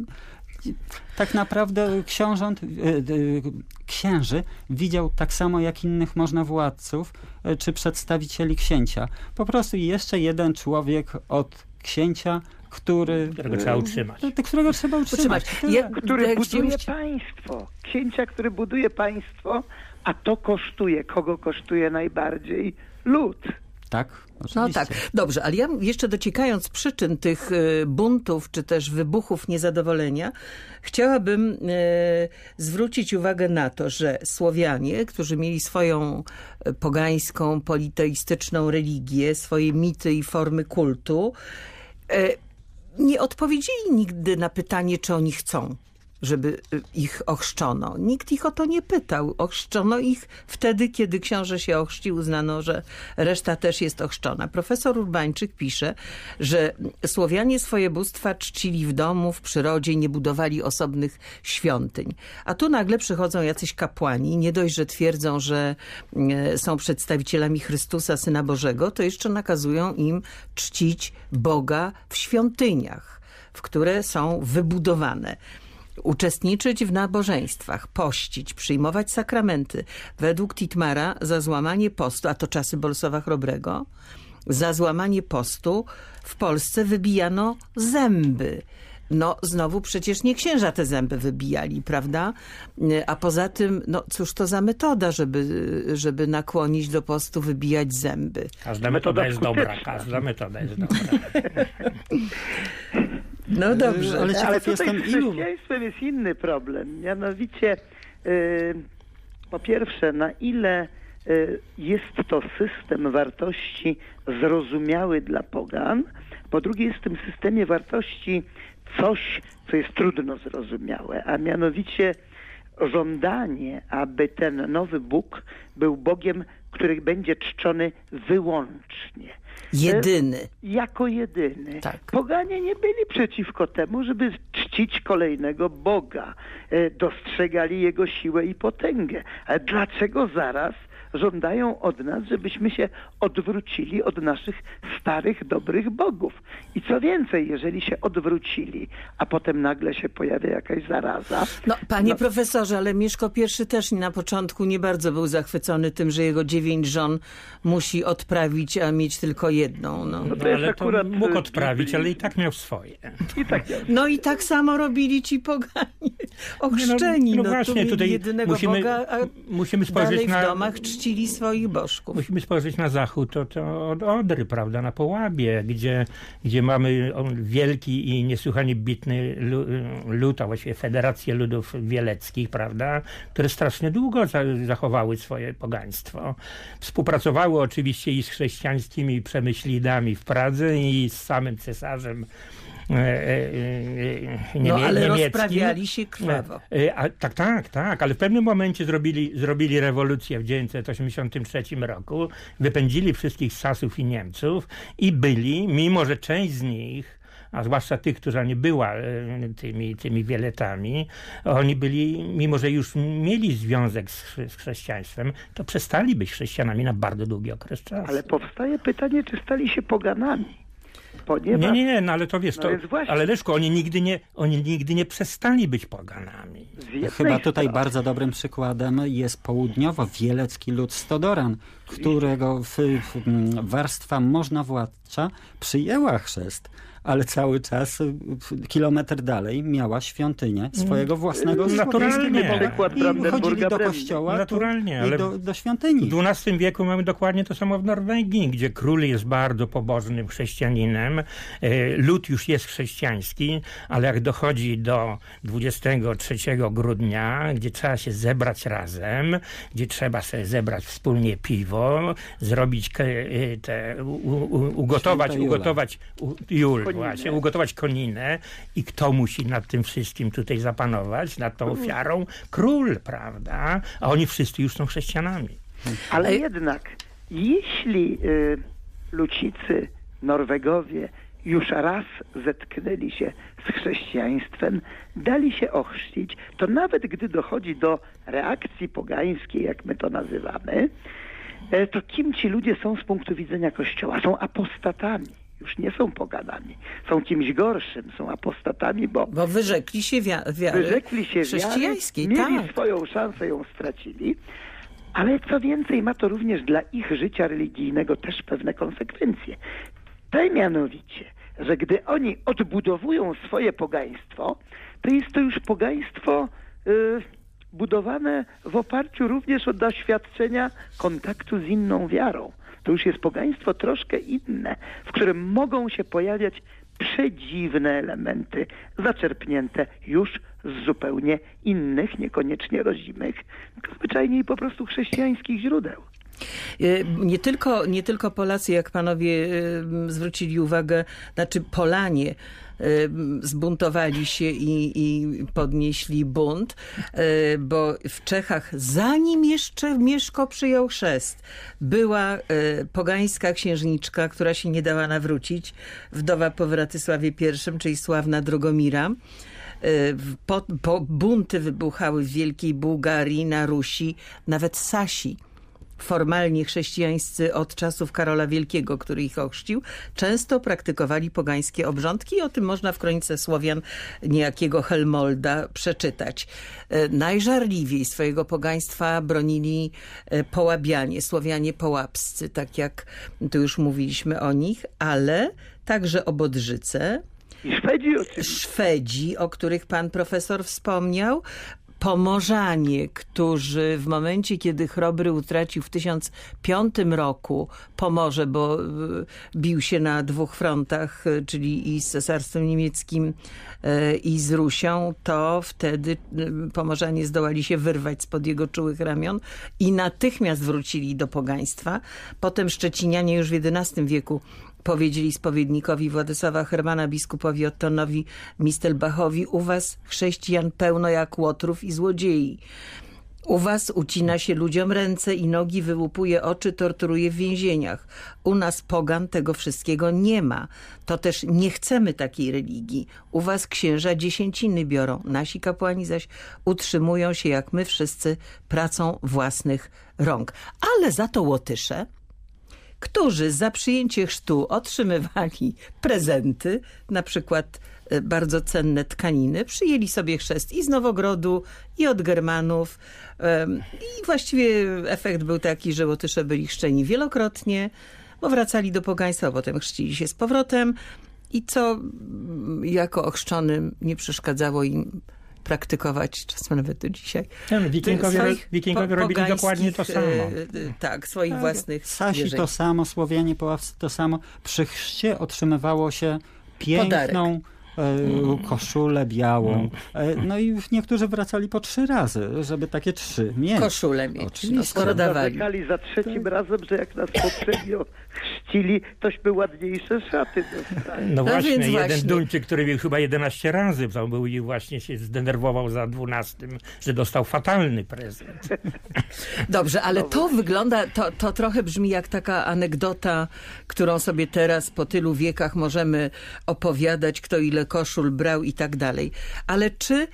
Tak naprawdę książąt, y, księży widział tak samo jak innych można władców y, czy przedstawicieli księcia. Po prostu jeszcze jeden człowiek od księcia, który... Którego trzeba utrzymać. do którego trzeba utrzymać. Utrzymać. Ja- który buduje państwo. Księcia, który buduje państwo, a to kosztuje. Kogo kosztuje najbardziej? Lud. Tak, No oczywiście. tak, dobrze, ale ja jeszcze dociekając przyczyn tych y, buntów, czy też wybuchów niezadowolenia, chciałabym y, zwrócić uwagę na to, że Słowianie, którzy mieli swoją pogańską, politeistyczną religię, swoje mity i formy kultu, nie odpowiedzieli nigdy na pytanie, czy oni chcą żeby y, ich ochrzczono. Nikt ich o to nie pytał. Ochrzczono ich wtedy, kiedy książę się ochrzcił, uznano, że reszta też jest ochrzczona. Profesor Urbańczyk pisze, że Słowianie swoje bóstwa czcili w domu, w przyrodzie, nie budowali osobnych świątyń. A tu nagle przychodzą jacyś kapłani, nie dość, że twierdzą, że e, są przedstawicielami Chrystusa, Syna Bożego, to jeszcze nakazują im czcić Boga w świątyniach, w które są wybudowane uczestniczyć w nabożeństwach, pościć, przyjmować sakramenty. Według Titmara za złamanie postu, a to czasy Bolesława Chrobrego, za złamanie postu w Polsce wybijano zęby. No znowu przecież nie księża te zęby wybijali, prawda? A poza tym, no cóż to za metoda, żeby, żeby nakłonić do postu wybijać zęby. Każda Metoda jest dobra, każda metoda jest dobra. No dobrze. Ale ciekaw Ale tutaj jestem, z ilu... chrześcijaństwem jest inny problem. Mianowicie, y, po pierwsze, na ile y, jest to system wartości zrozumiały dla pogan, po drugie jest w tym systemie wartości coś, co jest trudno zrozumiałe, a mianowicie żądanie, aby ten nowy Bóg był Bogiem, który będzie czczony wyłącznie. Jedyny. Jako jedyny. Tak. Poganie nie byli przeciwko temu, żeby czcić kolejnego Boga. E, Dostrzegali Jego siłę i potęgę. Ale dlaczego zaraz żądają od nas, żebyśmy się odwrócili od naszych starych, dobrych bogów? I co więcej, jeżeli się odwrócili, a potem nagle się pojawia jakaś zaraza, No, panie profesorze, ale Mieszko I też na początku nie bardzo był zachwycony tym, że jego dziewięć żon musi odprawić, a mieć tylko jedną. No, No to No, jest ale to akurat, mógł y, odprawić, ale i tak miał swoje. i tak jest. no i tak samo robili ci poganie. Ochrzczeni, no, no tu właśnie, tutaj jedynego musimy- Boga, a musimy spojrzeć dalej w na- domach czcili swoich bożków. Musimy spojrzeć na zachód, to, to od Odry, prawda, na Połabie, gdzie, gdzie mamy wielki i niesłychanie bitny lu- lud, a właściwie Federację Ludów Wieleckich, prawda, które strasznie długo za, zachowały swoje pogaństwo. Współpracowały oczywiście i z chrześcijańskimi przemyślidami w Pradze i z samym cesarzem e, e, e, No niemie- ale niemieckim. rozprawiali się krwawo. E, A, tak, tak, tak, ale w pewnym momencie zrobili, zrobili rewolucję w 1983 roku, wypędzili wszystkich Sasów i Niemców i byli, mimo że część z nich, a zwłaszcza tych, która nie była tymi, tymi wieletami, oni byli, mimo że już mieli związek z, z chrześcijaństwem, to przestali być chrześcijanami na bardzo długi okres czasu. Ale powstaje pytanie, czy stali się poganami. Ponieważ Nie, nie, nie, no ale to wiesz, No to, ale Leszko, oni nigdy, nie, oni nigdy nie przestali być poganami. Chyba tutaj strony- bardzo dobrym przykładem jest południowo-wielecki lud Stodoran, którego w, w, warstwa możnowładcza przyjęła chrzest, ale cały czas y, kilometr dalej miała świątynię swojego własnego Mm. Naturalnie. Boga. Przykład I chodzili do kościoła Naturalnie, tu, ale i do, do świątyni. W XII wieku mamy dokładnie to samo w Norwegii, gdzie król jest bardzo pobożnym chrześcijaninem, e, lud już jest chrześcijański, ale jak dochodzi do 23 grudnia, gdzie trzeba się zebrać razem, gdzie trzeba sobie zebrać wspólnie piwo, zrobić e, te, u, u, ugotować, ugotować u, jul, Koninę. właśnie, ugotować koninę i kto musi nad tym wszystkim tutaj zapanować, nad tą ofiarą? Król, prawda? A oni wszyscy już są chrześcijanami. Ale jednak, jeśli y, Lucicy, Norwegowie już raz zetknęli się z chrześcijaństwem, dali się ochrzcić, to nawet gdy dochodzi do reakcji pogańskiej, jak my to nazywamy, e, to kim ci ludzie są z punktu widzenia Kościoła? Są apostatami. Już nie są poganami. Są kimś gorszym. Są apostatami, bo Bo wyrzekli się wia- wiary wyrzekli się wiary, chrześcijańskiej. mieli Tak. swoją szansę, ją stracili. Ale co więcej, ma to również dla ich życia religijnego też pewne konsekwencje. Te mianowicie, że gdy oni odbudowują swoje pogaństwo, to jest to już pogaństwo y, budowane w oparciu również o doświadczenia kontaktu z inną wiarą. To już jest pogaństwo troszkę inne, w którym mogą się pojawiać przedziwne elementy, zaczerpnięte już z zupełnie innych, niekoniecznie rodzimych, zwyczajnie i po prostu chrześcijańskich źródeł. E, Nie tylko, nie tylko Polacy, jak panowie e, zwrócili uwagę, znaczy Polanie e, zbuntowali się i, i podnieśli bunt, bo w Czechach, zanim jeszcze Mieszko przyjął chrzest, była pogańska księżniczka, która się nie dała nawrócić, wdowa po Wratysławie I, czyli sławna Drogomira. Po, po bunty wybuchały w Wielkiej Bułgarii, na Rusi, nawet Sasi formalnie chrześcijańscy od czasów Karola Wielkiego, który ich ochrzcił, często praktykowali pogańskie obrządki o tym można w kronice Słowian niejakiego Helmolda przeczytać. E, Najżarliwiej swojego pogaństwa bronili e, połabianie, Słowianie połapscy, tak jak tu już mówiliśmy o nich, ale także obodrzyce, I Szwedzi oczywiście. Szwedzi, o których pan profesor wspomniał, Pomorzanie, którzy w momencie, kiedy Chrobry utracił w 1005 roku Pomorze, bo y, bił się na dwóch frontach, y, czyli i z Cesarstwem Niemieckim y, i z Rusią, to wtedy Pomorzanie zdołali się wyrwać spod jego czułych ramion i natychmiast wrócili do pogaństwa. Potem Szczecinianie już w XI wieku powiedzieli spowiednikowi Władysława Hermana, biskupowi Ottonowi Mistelbachowi, u was chrześcijan pełno jak łotrów i złodziei. U was ucina się ludziom ręce i nogi, wyłupuje oczy, torturuje w więzieniach. U nas pogan tego wszystkiego nie ma. To też nie chcemy takiej religii. U was księża dziesięciny biorą, nasi kapłani zaś utrzymują się jak my wszyscy pracą własnych rąk. Ale za to Łotysze którzy za przyjęcie chrztu otrzymywali prezenty, na przykład e, bardzo cenne tkaniny, przyjęli sobie chrzest i z Nowogrodu, i od Germanów. I właściwie efekt był taki, że Łotysze byli chrzczeni wielokrotnie, bo wracali do pogaństwa, potem chrzcili się z powrotem i co mm, jako ochrzczonym nie przeszkadzało im praktykować, czasem nawet do dzisiaj. Wikingowie, swoich wikingowie po- robili dokładnie to samo. e, e, Tak, swoich własnych Sasi wierzeń. to samo, Słowianie, Poławcy to samo. Przy chrzcie otrzymywało się piękną e, koszulę białą. E, no i niektórzy wracali po trzy razy, żeby takie trzy mieć. koszulę mieć. No, Oczywiście. skoro dawali. Za trzecim razem, że jak nas poprzednio chrzcili, tośmy ładniejsze szaty dostali. No właśnie, więc jeden właśnie. Duńczyk, który bił chyba 11 razy, to był i właśnie się zdenerwował za 12, że dostał fatalny prezent. Dobrze, ale to wygląda, to, to trochę brzmi jak taka anegdota, którą sobie teraz po tylu wiekach możemy opowiadać, kto ile koszul brał i tak dalej. Ale czy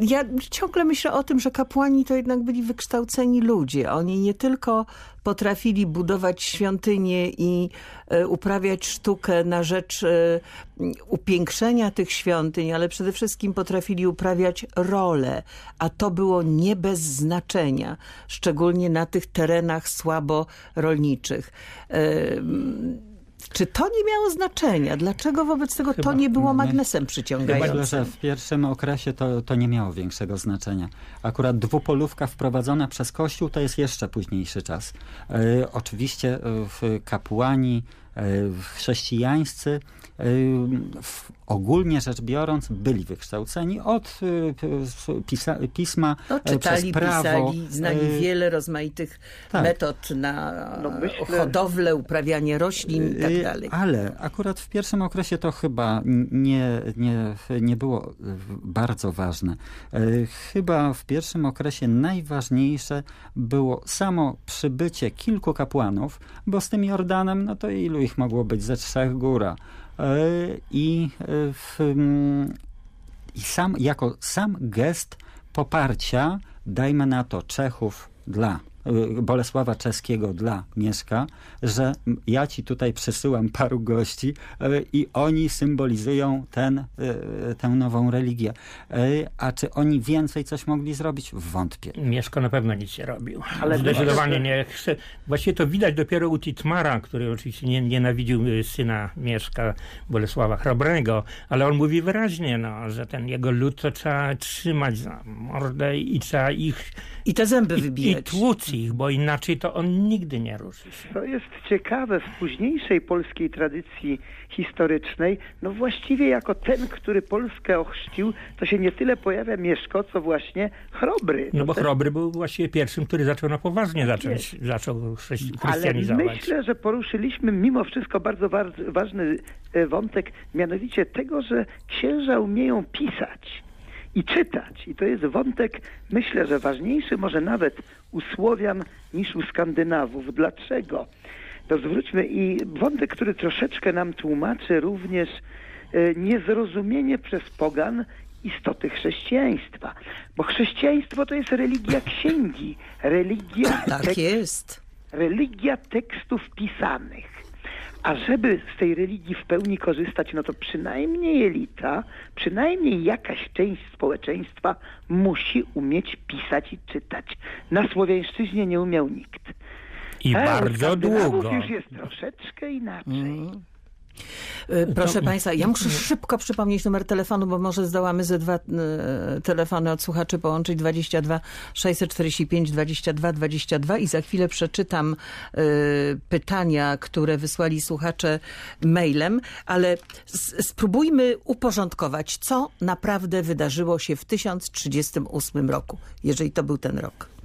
ja ciągle myślę o tym, że kapłani to jednak byli wykształceni ludzie. Oni nie tylko potrafili budować świątynie i e, uprawiać sztukę na rzecz e, upiększenia tych świątyń, ale przede wszystkim potrafili uprawiać rolę, a to było nie bez znaczenia, szczególnie na tych terenach słabo rolniczych. Czy to nie miało znaczenia? Dlaczego wobec tego Chyba- to nie było magnesem przyciągającym? Myślę, że w pierwszym okresie to, to nie miało większego znaczenia. Akurat dwupolówka wprowadzona przez Kościół to jest jeszcze późniejszy czas. E, oczywiście e, w kapłani e, chrześcijańscy e, w, ogólnie rzecz biorąc byli wykształceni od e, p- s- pisa, pisma No, e, czytali, przez prawo. pisali, znali e, wiele rozmaitych tak. metod na No, myślę- hodowlę, uprawianie roślin i tak Y, dalej. Ale akurat w pierwszym okresie to chyba nie, nie, nie było y, bardzo ważne. Y, Chyba w pierwszym okresie najważniejsze było samo przybycie kilku kapłanów, bo z tym Jordanem, no to ilu ich mogło być? Ze trzech góra. I, y, w, mm, i sam, jako sam gest poparcia, dajmy na to Czechów dla Bolesława Czeskiego dla Mieszka, że ja ci tutaj przesyłam paru gości y, i oni symbolizują ten, y, tę nową religię. Y, A czy oni więcej coś mogli zrobić? Wątpię. Mieszko na pewno nic nie robił. Ale Zdecydowanie myślę, nie chce. Właściwie to widać dopiero u Titmara, który oczywiście nie, nienawidził syna Mieszka Bolesława Chrobrego, ale on mówi wyraźnie, no, że ten jego lud to trzeba trzymać za mordę i trzeba ich I te zęby i, i tłuc ich, bo inaczej to on nigdy nie ruszy się. To jest ciekawe w późniejszej polskiej tradycji historycznej. No właściwie jako ten, który Polskę ochrzcił, to się nie tyle pojawia Mieszko, co właśnie Chrobry. No bo te- Chrobry był właściwie pierwszym, który zaczął na poważnie zacząć, zaczął chrześci- Ale chrystianizować. myślę, że poruszyliśmy mimo wszystko bardzo wa- ważny e, wątek, mianowicie tego, że księża umieją pisać i czytać. I to jest wątek, myślę, że ważniejszy może nawet u Słowian niż u Skandynawów. Dlaczego? To zwróćmy i wątek, który troszeczkę nam tłumaczy również e, niezrozumienie przez pogan istoty chrześcijaństwa. Bo chrześcijaństwo to jest religia księgi, religia Tak jest. religia tekstów pisanych. A żeby z tej religii w pełni korzystać, no to przynajmniej elita, przynajmniej jakaś część społeczeństwa musi umieć pisać i czytać. Na Słowiańszczyźnie nie umiał nikt. I E, u bardzo długo. już jest troszeczkę inaczej. Y, Proszę Państwa, ja muszę szybko przypomnieć numer telefonu, bo może zdołamy ze dwa y, telefony od słuchaczy połączyć 22 645 22 22 i za chwilę przeczytam y, pytania, które wysłali słuchacze mailem, ale spróbujmy uporządkować, co naprawdę wydarzyło się w 1038 roku, jeżeli to był ten rok.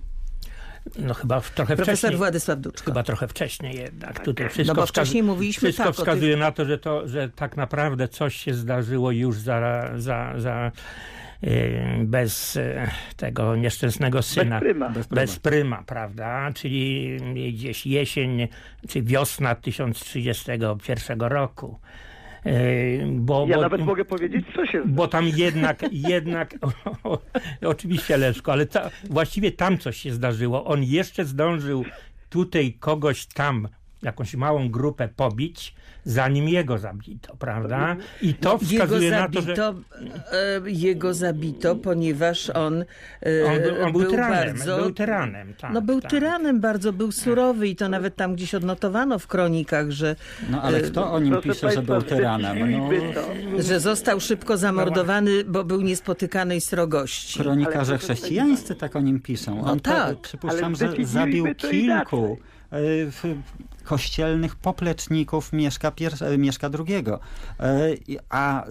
No chyba w trochę Profesor wcześniej. Władysław Duczko. Chyba trochę wcześniej jednak. Tutaj wszystko, No bo wcześniej mówiliśmy wszystko tak wskazuje na to że, to, że tak naprawdę coś się zdarzyło już za, za, za yy, bez yy, tego nieszczęsnego syna. pryma. Bez Bez pryma, prawda? Czyli gdzieś jesień czy wiosna 1031 roku. Yy, bo, Ja bo, nawet mogę powiedzieć, co się bo tam jednak, jednak oczywiście Leszko, ale ta, właściwie tam coś się zdarzyło. On jeszcze zdążył tutaj kogoś tam, jakąś małą grupę pobić, zanim jego zabito, prawda? I to Jego wskazuje na to, że zabito, e, jego zabito, ponieważ on, e, on był, on był, tyranem, bardzo... był tyranem. Tak, no był tak. tyranem, bardzo był surowy i to nawet tam gdzieś odnotowano w kronikach, że, No ale kto o nim Proszę pisze, że był tyranem? No, to. że został szybko zamordowany, bo był niespotykanej srogości. kronikarze chrześcijańscy tak o nim piszą. No On to, tak. przypuszczam, Ale że zabił to kilku e, w- kościelnych popleczników Mieszka, pier- e, Mieszka II. E, A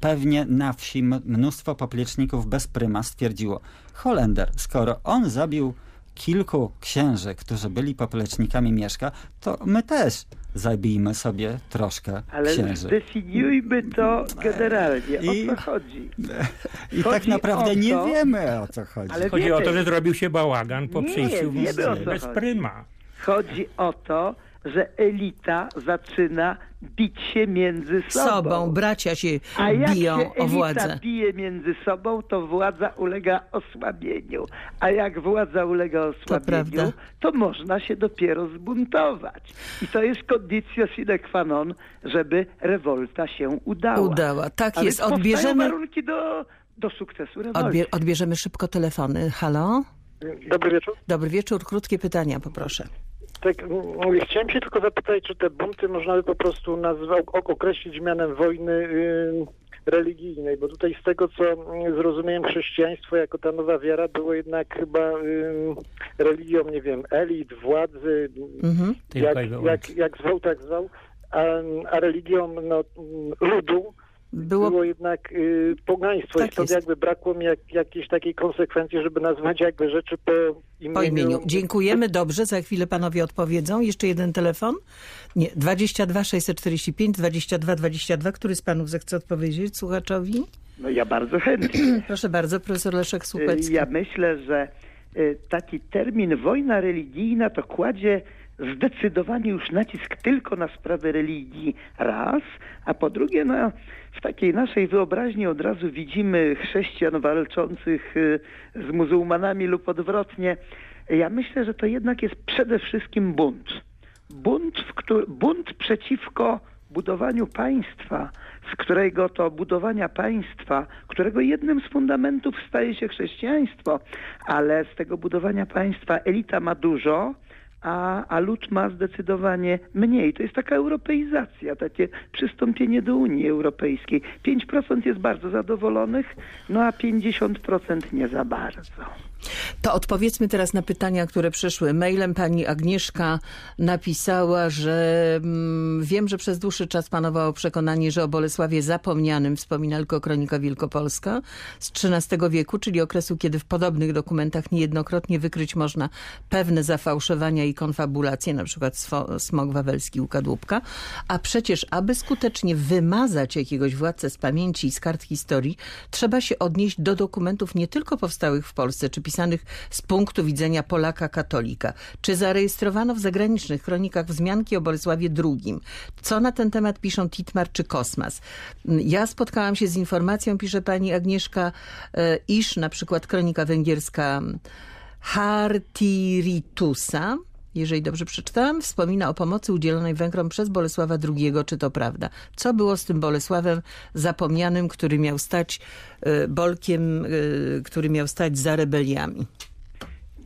pewnie na wsi mnóstwo popleczników bez pryma stwierdziło, Holender, skoro on zabił kilku księży, którzy byli poplecznikami Mieszka, to my też zabijmy sobie troszkę Ale księży. zdefiniujmy to generalnie. I- O co chodzi? I tak chodzi naprawdę o nie to- wiemy o co chodzi. Ale Chodzi o to, wiecie, że zrobił się bałagan po Nie, przyjściu wiemy, o co bez chodzi. pryma. Chodzi o to, że elita zaczyna bić się między sobą. Sobą, bracia się A jak biją się o elita władzę. bije między sobą, to władza ulega osłabieniu. A jak władza ulega osłabieniu, prawda. to, można się dopiero zbuntować. I to jest condicio sine qua non, żeby rewolta się udała. Udała. Tak A jest. Odbierzemy, warunki do, do sukcesu rewolty. odbie, odbierzemy szybko telefony. Halo? Dobry wieczór. Dobry wieczór. Krótkie pytania, poproszę. Tak, mm, chciałem się tylko zapytać, czy te bunty można by po prostu nazwał, ok- określić mianem wojny y, religijnej, bo tutaj z tego, co mm, zrozumiałem, chrześcijaństwo jako ta nowa wiara było jednak chyba y, religią, nie wiem, elit, władzy, Mhm. Jak, jak, jak zwał, tak zwał, a, a religią no, mm, ludu Było było, jednak y, pogaństwo Tak i stąd jest. jakby brakło mi jak, jakiejś takiej konsekwencji, żeby nazwać jakby rzeczy po imieniu. po imieniu. Dziękujemy, dobrze. Za chwilę panowie odpowiedzą. Jeszcze jeden telefon? Nie, 22 645 22 22. Który z panów zechce odpowiedzieć słuchaczowi? No ja bardzo chętnie. Proszę bardzo, profesor Leszek Słupecki. Ja myślę, że y, taki termin wojna religijna to kładzie zdecydowanie już nacisk tylko na sprawy religii raz, a po drugie no, w takiej naszej wyobraźni od razu widzimy chrześcijan walczących y, z muzułmanami lub odwrotnie. Ja myślę, że to jednak jest przede wszystkim bunt. Bunt, w któ- bunt przeciwko budowaniu państwa, z którego to budowania państwa, którego jednym z fundamentów staje się chrześcijaństwo, ale z tego budowania państwa elita ma dużo, a, a lud ma zdecydowanie mniej. To jest taka europeizacja, takie przystąpienie do Unii Europejskiej. 5% jest bardzo zadowolonych, no a 50% nie za bardzo. To odpowiedzmy teraz na pytania, które przyszły. Mailem pani Agnieszka napisała, że mm, wiem, że przez dłuższy czas panowało przekonanie, że o Bolesławie Zapomnianym wspomina tylko Kronika Wielkopolska z XIII wieku, czyli okresu, kiedy w podobnych dokumentach niejednokrotnie wykryć można pewne zafałszowania i konfabulacje, na przykład smog wawelski u Kadłubka. A przecież, aby skutecznie wymazać jakiegoś władcę z pamięci i z kart historii, trzeba się odnieść do dokumentów nie tylko powstałych w Polsce, czy pisanych z punktu widzenia Polaka katolika, czy zarejestrowano w zagranicznych kronikach wzmianki o Bolesławie II. Co na ten temat piszą Titmar czy Kosmas? Ja spotkałam się z informacją, pisze pani Agnieszka, e, iż na przykład kronika węgierska Hartiritusa, jeżeli dobrze przeczytałam, wspomina o pomocy udzielonej Węgrom przez Bolesława II. Czy to prawda? Co było z tym Bolesławem zapomnianym, który miał stać e, Bolkiem, e, który miał stać za rebeliami?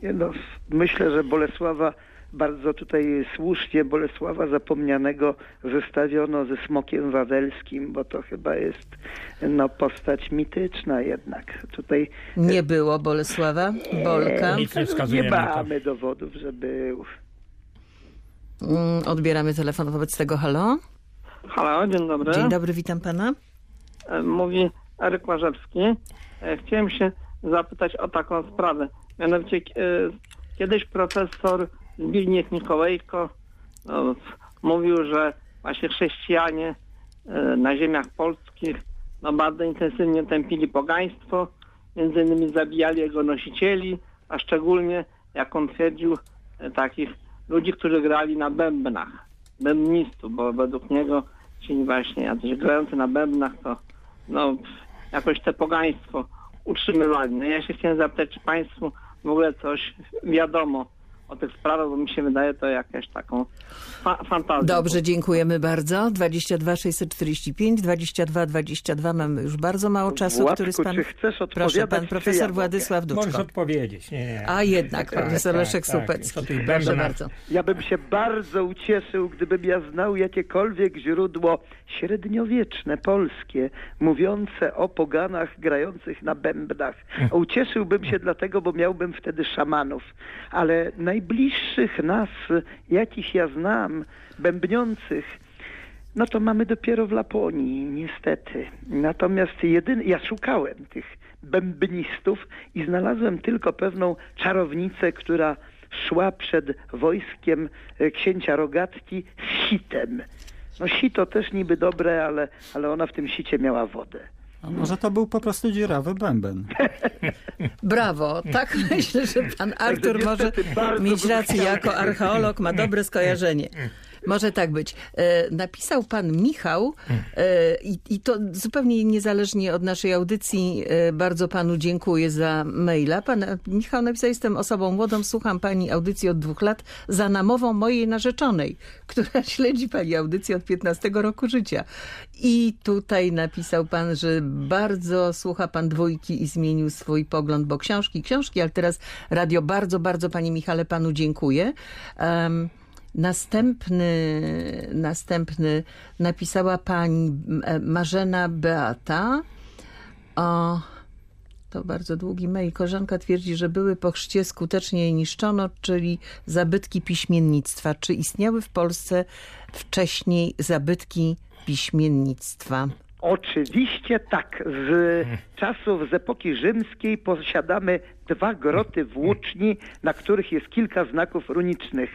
No, myślę, że Bolesława bardzo tutaj słusznie Bolesława zapomnianego zestawiono ze Smokiem Wawelskim, bo to chyba jest no, postać mityczna jednak. Tutaj Nie było Bolesława Bolka. Nic nie wskazuje nie na to. mamy dowodów, że był. Mm, Odbieramy telefon wobec tego. Halo? Halo, dzień dobry. Dzień dobry, witam pana. E, Mówi Eryk Łażewski. E, Chciałem się zapytać o taką sprawę. Mianowicie e, kiedyś profesor Zbigniew Mikołajko no, mówił, że właśnie chrześcijanie e, na ziemiach polskich no, bardzo intensywnie tępili pogaństwo, między innymi zabijali jego nosicieli, a szczególnie, jak on twierdził, e, takich ludzi, którzy grali na bębnach, bębnistów, bo według niego ci właśnie jacyś grający na bębnach to no, jakoś te pogaństwo utrzymywali. No ja się chciałem zapytać, czy Państwu w ogóle coś wiadomo o tych sprawach, bo mi się wydaje to jakaś taką fa- fantazją. Dobrze, dziękujemy bardzo. 22 645, 22 22. Mamy już bardzo mało czasu. Władku, który z pan... czy chcesz Proszę, pan profesor ja? Władysław Możesz Duczko. odpowiedzieć. Nie, nie. A jednak, Tak, profesor tak, Leszek tak. Tych Proszę bardzo. Ja bym się bardzo ucieszył, gdybym ja znał jakiekolwiek źródło średniowieczne, polskie, mówiące o poganach grających na bębnach. Ucieszyłbym się dlatego, bo miałbym wtedy szamanów. Ale najbliższych nas, jakich ja znam, bębniących, no to mamy dopiero w Laponii, niestety. Natomiast jedyny, ja szukałem tych bębnistów i znalazłem tylko pewną czarownicę, która szła przed wojskiem e, księcia Rogatti z sitem. No sito też niby dobre, ale, ale ona w tym sicie miała wodę. A może to był po prostu dziurawy bęben. Brawo. Tak myślę, że pan Artur może mieć rację. Jako archeolog ma dobre skojarzenie. Może tak być. E, napisał pan Michał e, i, i to zupełnie niezależnie od naszej audycji e, bardzo panu dziękuję za maila. Pan Michał napisał, jestem osobą młodą, słucham pani audycji od dwóch lat za namową mojej narzeczonej, która śledzi pani audycję od 15 roku życia. I tutaj napisał pan, że bardzo słucha pan dwójki i zmienił swój pogląd, bo książki, książki, ale teraz radio. Bardzo, bardzo panie Michale panu dziękuję. Um, Następny, następny napisała pani e, Marzena Beata. O, to bardzo długi mail. Koleżanka twierdzi, że były po chrzcie skutecznie niszczono, czyli zabytki piśmiennictwa. Czy istniały w Polsce wcześniej zabytki piśmiennictwa? Oczywiście tak. Z czasów, z epoki rzymskiej posiadamy dwa groty w Łuczni, na których jest kilka znaków runicznych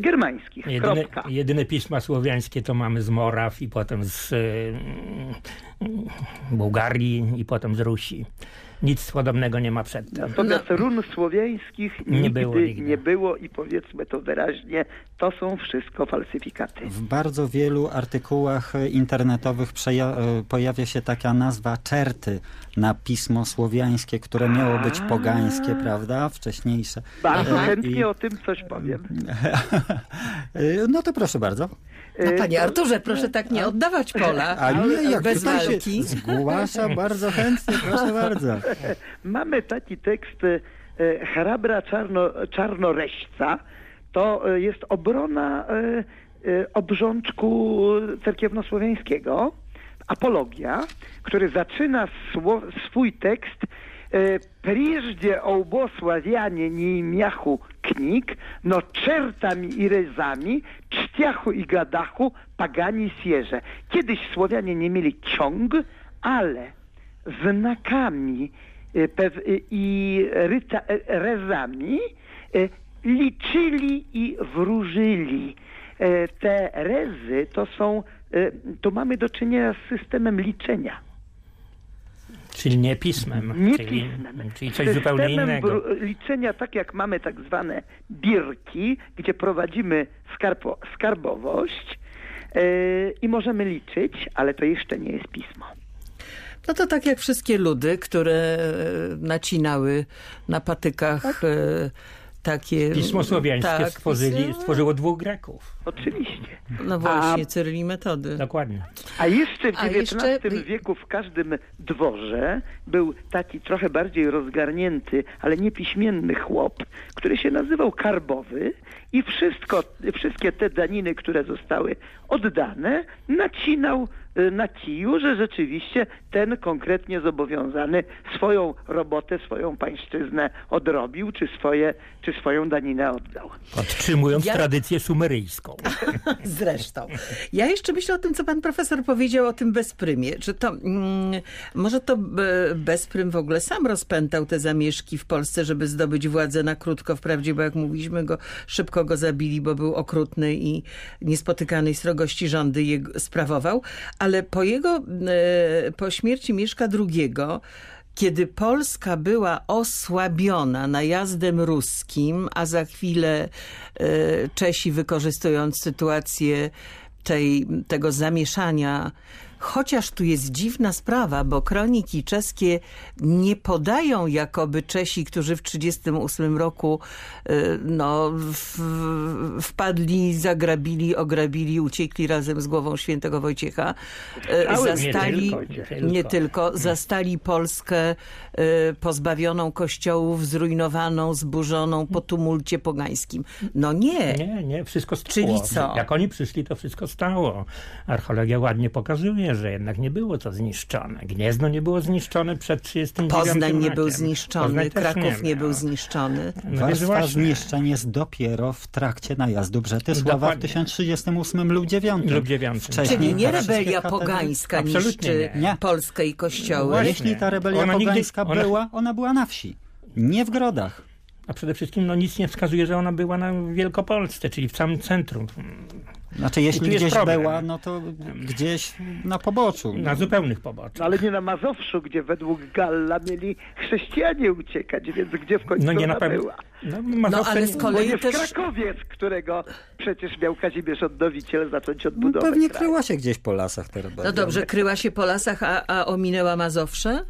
germańskich. Jedyne, jedyne pisma słowiańskie to mamy z Moraw i potem z y, Bułgarii i potem z Rusi. Nic podobnego nie ma przedtem. Natomiast run słowiańskich Nie nigdy było, nigdy. nie było i powiedzmy to wyraźnie, to są wszystko falsyfikaty. W bardzo wielu artykułach internetowych e, pojawia się taka nazwa czerty na pismo słowiańskie, które miało być pogańskie, prawda? Wcześniejsze. Bardzo E, chętnie o tym coś powiem. E, No to proszę bardzo. No, Y, panie Arturze, proszę tak nie oddawać pola A nie, jak bez tutaj walki. się zgłasza bardzo chętnie, proszę bardzo. Mamy taki tekst e, Hrabra Czarno, Czarnoreźca. To e, jest obrona obrzączku cerkiewnosłowiańskiego, apologia, który zaczyna swój tekst e, Прежде обославяне не имяху книг, но czertami i ryzami, cztiachu i gadachu, pagani sierze. Kiedyś Słowianie nie mieli ksiąg, ale znakami e, pew- e, i ryta, e, rezami e, liczyli i wróżyli. E, Te rezy to są, e, to mamy do czynienia z systemem liczenia. Czyli nie pismem. Nie czyli, pismem. czyli coś zupełnie innego. liczenia, tak jak mamy tak zwane birki, gdzie prowadzimy skarbo, skarbowość e, i możemy liczyć, ale to jeszcze nie jest pismo. No to tak jak wszystkie ludy, które e, nacinały na patykach e, takie... Pismo słowiańskie Tak, stworzyli, stworzyło dwóch Greków. Oczywiście. No właśnie, Cyryl i metody. Dokładnie. A jeszcze w A XIX jeszcze- wieku w każdym dworze był taki trochę bardziej rozgarnięty, ale niepiśmienny chłop, który się nazywał Karbowy i wszystko, wszystkie te daniny, które zostały oddane, nacinał na kiju, że rzeczywiście ten konkretnie zobowiązany swoją robotę, swoją pańszczyznę odrobił, czy, swoje, czy swoją daninę oddał. Podtrzymując Ja- tradycję sumeryjską. Zresztą. Ja jeszcze myślę o tym, co pan profesor powiedział o tym bezprymie. Czy to, mm, może to be- bezprym w ogóle sam rozpętał te zamieszki w Polsce, żeby zdobyć władzę na krótko. Wprawdzie, bo jak mówiliśmy, go, szybko go zabili, bo był okrutny i niespotykanej srogości rządy jego, sprawował. Ale po jego, e, po śmierci Mieszka II, kiedy Polska była osłabiona najazdem ruskim, a za chwilę e, Czesi wykorzystując sytuację tej, tego zamieszania, chociaż tu jest dziwna sprawa, bo kroniki czeskie nie podają jakoby Czesi, którzy w 1938 roku e, no, w, wpadli, zagrabili, ograbili, uciekli razem z głową świętego Wojciecha, e, Słyszałem, nie zastali, tylko, nie nie tylko, zastali Polskę e, pozbawioną kościołów, zrujnowaną, zburzoną po tumulcie pogańskim. No nie. Nie, nie, wszystko stało. Czyli co? Jak oni przyszli, to wszystko stało. Archeologia ładnie pokazuje, że jednak nie było to zniszczone. Gniezno nie było zniszczone przed 39 Poznań nie był zniszczony, Poznań Kraków nie, miał. był zniszczony. No Warstwa zniszczeń jest dopiero w trakcie najazdu Brzetysława w Dokładnie. 1038 lub 9. Lub 9. Wcześniej Czyli nie rebelia katedry- pogańska niszczy nie. Nie. Polskę i kościoły. Właśnie. Jeśli ta rebelia Ona nigdy- pogańska ona- była, ona była na wsi, nie w grodach. A przede wszystkim no, nic nie wskazuje, że ona była na Wielkopolsce, czyli w samym centrum. Znaczy, jeśli gdzieś była, no to gdzieś na poboczu. Na zupełnych poboczach. No ale nie na Mazowszu, gdzie według Galla mieli chrześcijanie uciekać, więc gdzie w końcu No nie ona na pewno. była? No, No Mazowsze ale nie- z Bo kolei nie w też... Krakowie, z którego przecież miał Kazimierz Odnowiciel zacząć No, odbudowę pewnie kraju. kryła się gdzieś po lasach te rebelią. No dobrze, kryła się po lasach, a, a ominęła Mazowsze?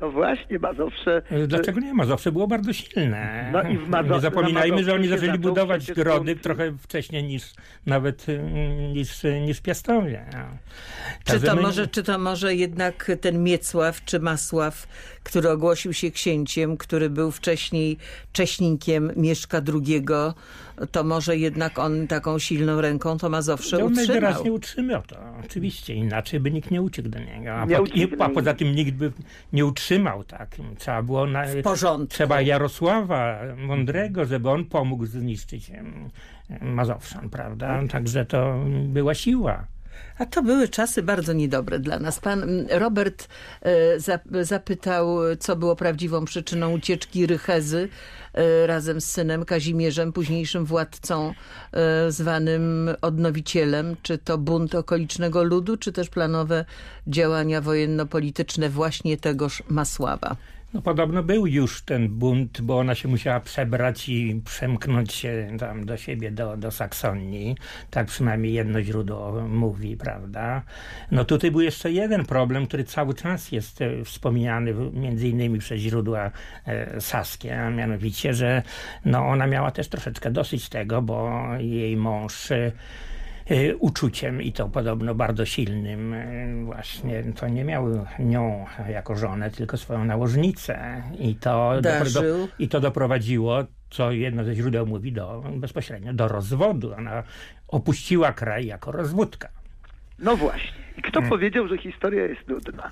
No właśnie, Mazowsze... Dlaczego nie? Mazowsze było bardzo silne. No i w Mazo- nie zapominajmy, na że oni zaczęli budować grody trochę wcześniej niż nawet y, niż, niż Piastowie. Czy to, my- może, czy to może jednak ten Miecław czy Masław, który ogłosił się księciem, który był wcześniej cześnikiem Mieszka II, to może jednak on taką silną ręką to Mazowsze No, on utrzymał. najwyraźniej utrzymał to, oczywiście, inaczej by nikt nie uciekł do niego. A, Nie po, uciekł i, a poza tym nikt by nie utrzymał tak. Trzeba było na, W porządku. trzeba Jarosława Mądrego, żeby on pomógł zniszczyć Mazowszan, prawda? Także to była siła. A to były czasy bardzo niedobre dla nas. Pan mm, Robert e, zap- zapytał, co było prawdziwą przyczyną ucieczki Rychezy e, razem z synem Kazimierzem, późniejszym władcą e, zwanym odnowicielem. Czy to bunt okolicznego ludu, czy też planowe działania wojenno-polityczne właśnie tegoż Masława? No podobno był już ten bunt, bo ona się musiała przebrać i przemknąć się tam do siebie, do, do Saksonii. Tak przynajmniej jedno źródło mówi, prawda? No tutaj był jeszcze jeden problem, który cały czas jest e, wspomniany między innymi przez źródła e, saskie, a mianowicie, że no ona miała też troszeczkę dosyć tego, bo jej mąż e, uczuciem i to podobno bardzo silnym e, właśnie to nie miał nią jako żonę, tylko swoją nałożnicę i to, Darzył. i to doprowadziło co jedno ze źródeł mówi do, bezpośrednio do rozwodu. Ona opuściła kraj jako rozwódka. No właśnie. I kto Hmm. powiedział, że historia jest nudna?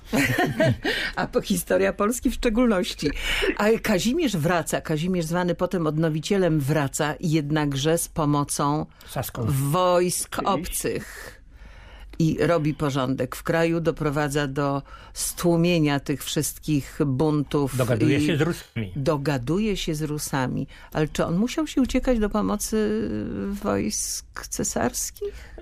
A po historia Polski w szczególności. A Kazimierz wraca, Kazimierz zwany potem odnowicielem wraca, jednakże z pomocą Saską. wojsk obcych. I robi porządek w kraju, doprowadza do stłumienia tych wszystkich buntów. Dogaduje się z Rusami. Dogaduje się z Rusami. Ale czy on musiał się uciekać do pomocy wojsk cesarskich?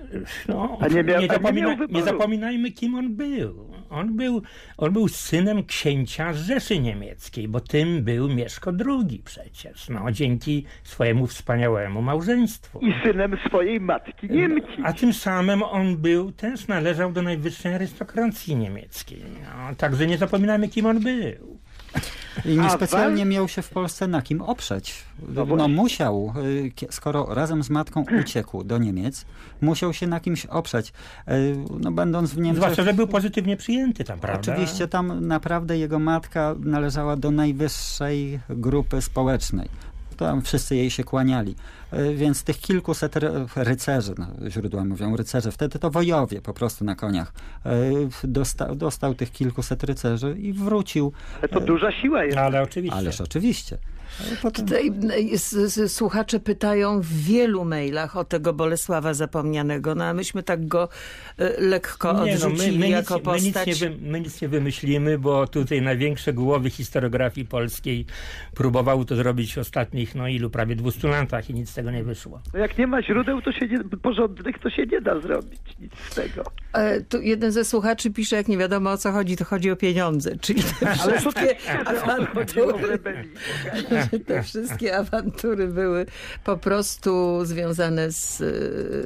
No, A nie miał- a nie zapomina- nie zapominajmy, kim on był. On, był. on był synem księcia Rzeszy Niemieckiej, bo tym był Mieszko II przecież, no, dzięki swojemu wspaniałemu małżeństwu. I synem swojej matki Niemki. A tym samym on był, też należał do najwyższej arystokracji niemieckiej. No, także nie zapominajmy, kim on był. I niespecjalnie wal- miał się w Polsce na kim oprzeć. No No, musiał, y, skoro razem z matką uciekł do Niemiec, musiał się na kimś oprzeć. Y, No, będąc w Niemczech... Zwłaszcza, że był pozytywnie przyjęty tam, prawda? Oczywiście tam naprawdę jego matka należała do najwyższej grupy społecznej. Tam wszyscy jej się kłaniali. Y, Więc tych kilkuset ry- rycerzy, no, źródła mówią rycerze, wtedy to wojowie po prostu na koniach, y, dosta, dostał tych kilkuset rycerzy i wrócił. Ale to duża siła jest. Ale oczywiście. Ależ oczywiście. Potem... Tutaj e, słuchacze pytają w wielu mailach o tego Bolesława zapomnianego, no a myśmy tak go e, lekko Nie, no, odrzucili my, my, jako nic, my, nic postać. nie my nic nie wymyślimy, bo tutaj największe głowy historiografii polskiej próbowały to zrobić w ostatnich, no ilu, prawie 200 latach i nic z tego nie wyszło. No jak nie ma źródeł to się nie, porządnych, to się nie da zrobić nic z tego. E, Tu jeden ze słuchaczy pisze, jak nie wiadomo o co chodzi, to chodzi o pieniądze, czyli te Ale to wszystkie awantury, te wszystkie awantury były po prostu związane z,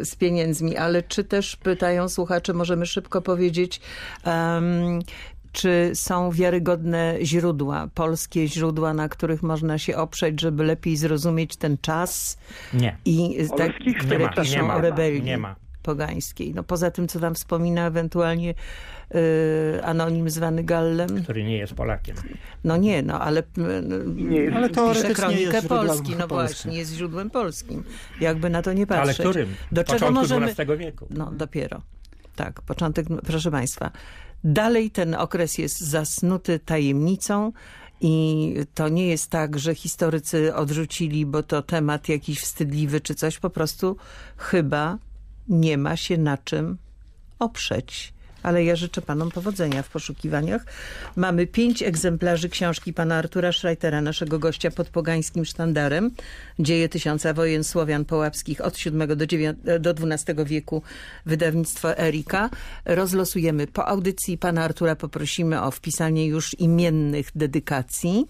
z pieniędzmi. Ale czy też pytają słuchacze, możemy szybko powiedzieć, em, czy są wiarygodne źródła, polskie źródła, na których można się oprzeć, żeby lepiej zrozumieć ten czas Nie. i tak, Nie które ma, piszą nie ma, o rebelii nie ma. pogańskiej. No poza tym, co tam wspomina ewentualnie y, anonim zwany Gallem. Który nie jest Polakiem. No nie, no ale, nie jest- Ale pisze kronikę jest Polski. No właśnie, jest źródłem polskim. Jakby na to nie Ale patrzeć. którym? Do czego Początku możemy... XII wieku. No dopiero. Tak, początek, proszę Państwa. Dalej ten okres jest zasnuty tajemnicą i to nie jest tak, że historycy odrzucili, bo to temat jakiś wstydliwy czy coś. Po prostu chyba nie ma się na czym oprzeć. Ale ja życzę panom powodzenia w poszukiwaniach. Mamy pięć egzemplarzy książki pana Artura Schreitera, naszego gościa pod pogańskim sztandarem. Dzieje tysiąca wojen Słowian Połapskich od VII do, do XII wieku wydawnictwa Erika. Rozlosujemy po audycji. Pana Artura poprosimy o wpisanie już imiennych dedykacji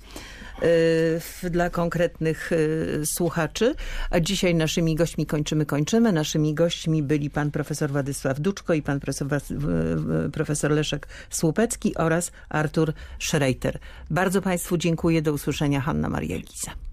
dla konkretnych y, słuchaczy. A dzisiaj naszymi gośćmi kończymy, kończymy. Naszymi gośćmi byli pan profesor Władysław Duczko i pan profesor, profesor Leszek Słupecki oraz Artur Schreiter. Bardzo państwu dziękuję. Do usłyszenia. Hanna Maria Giza.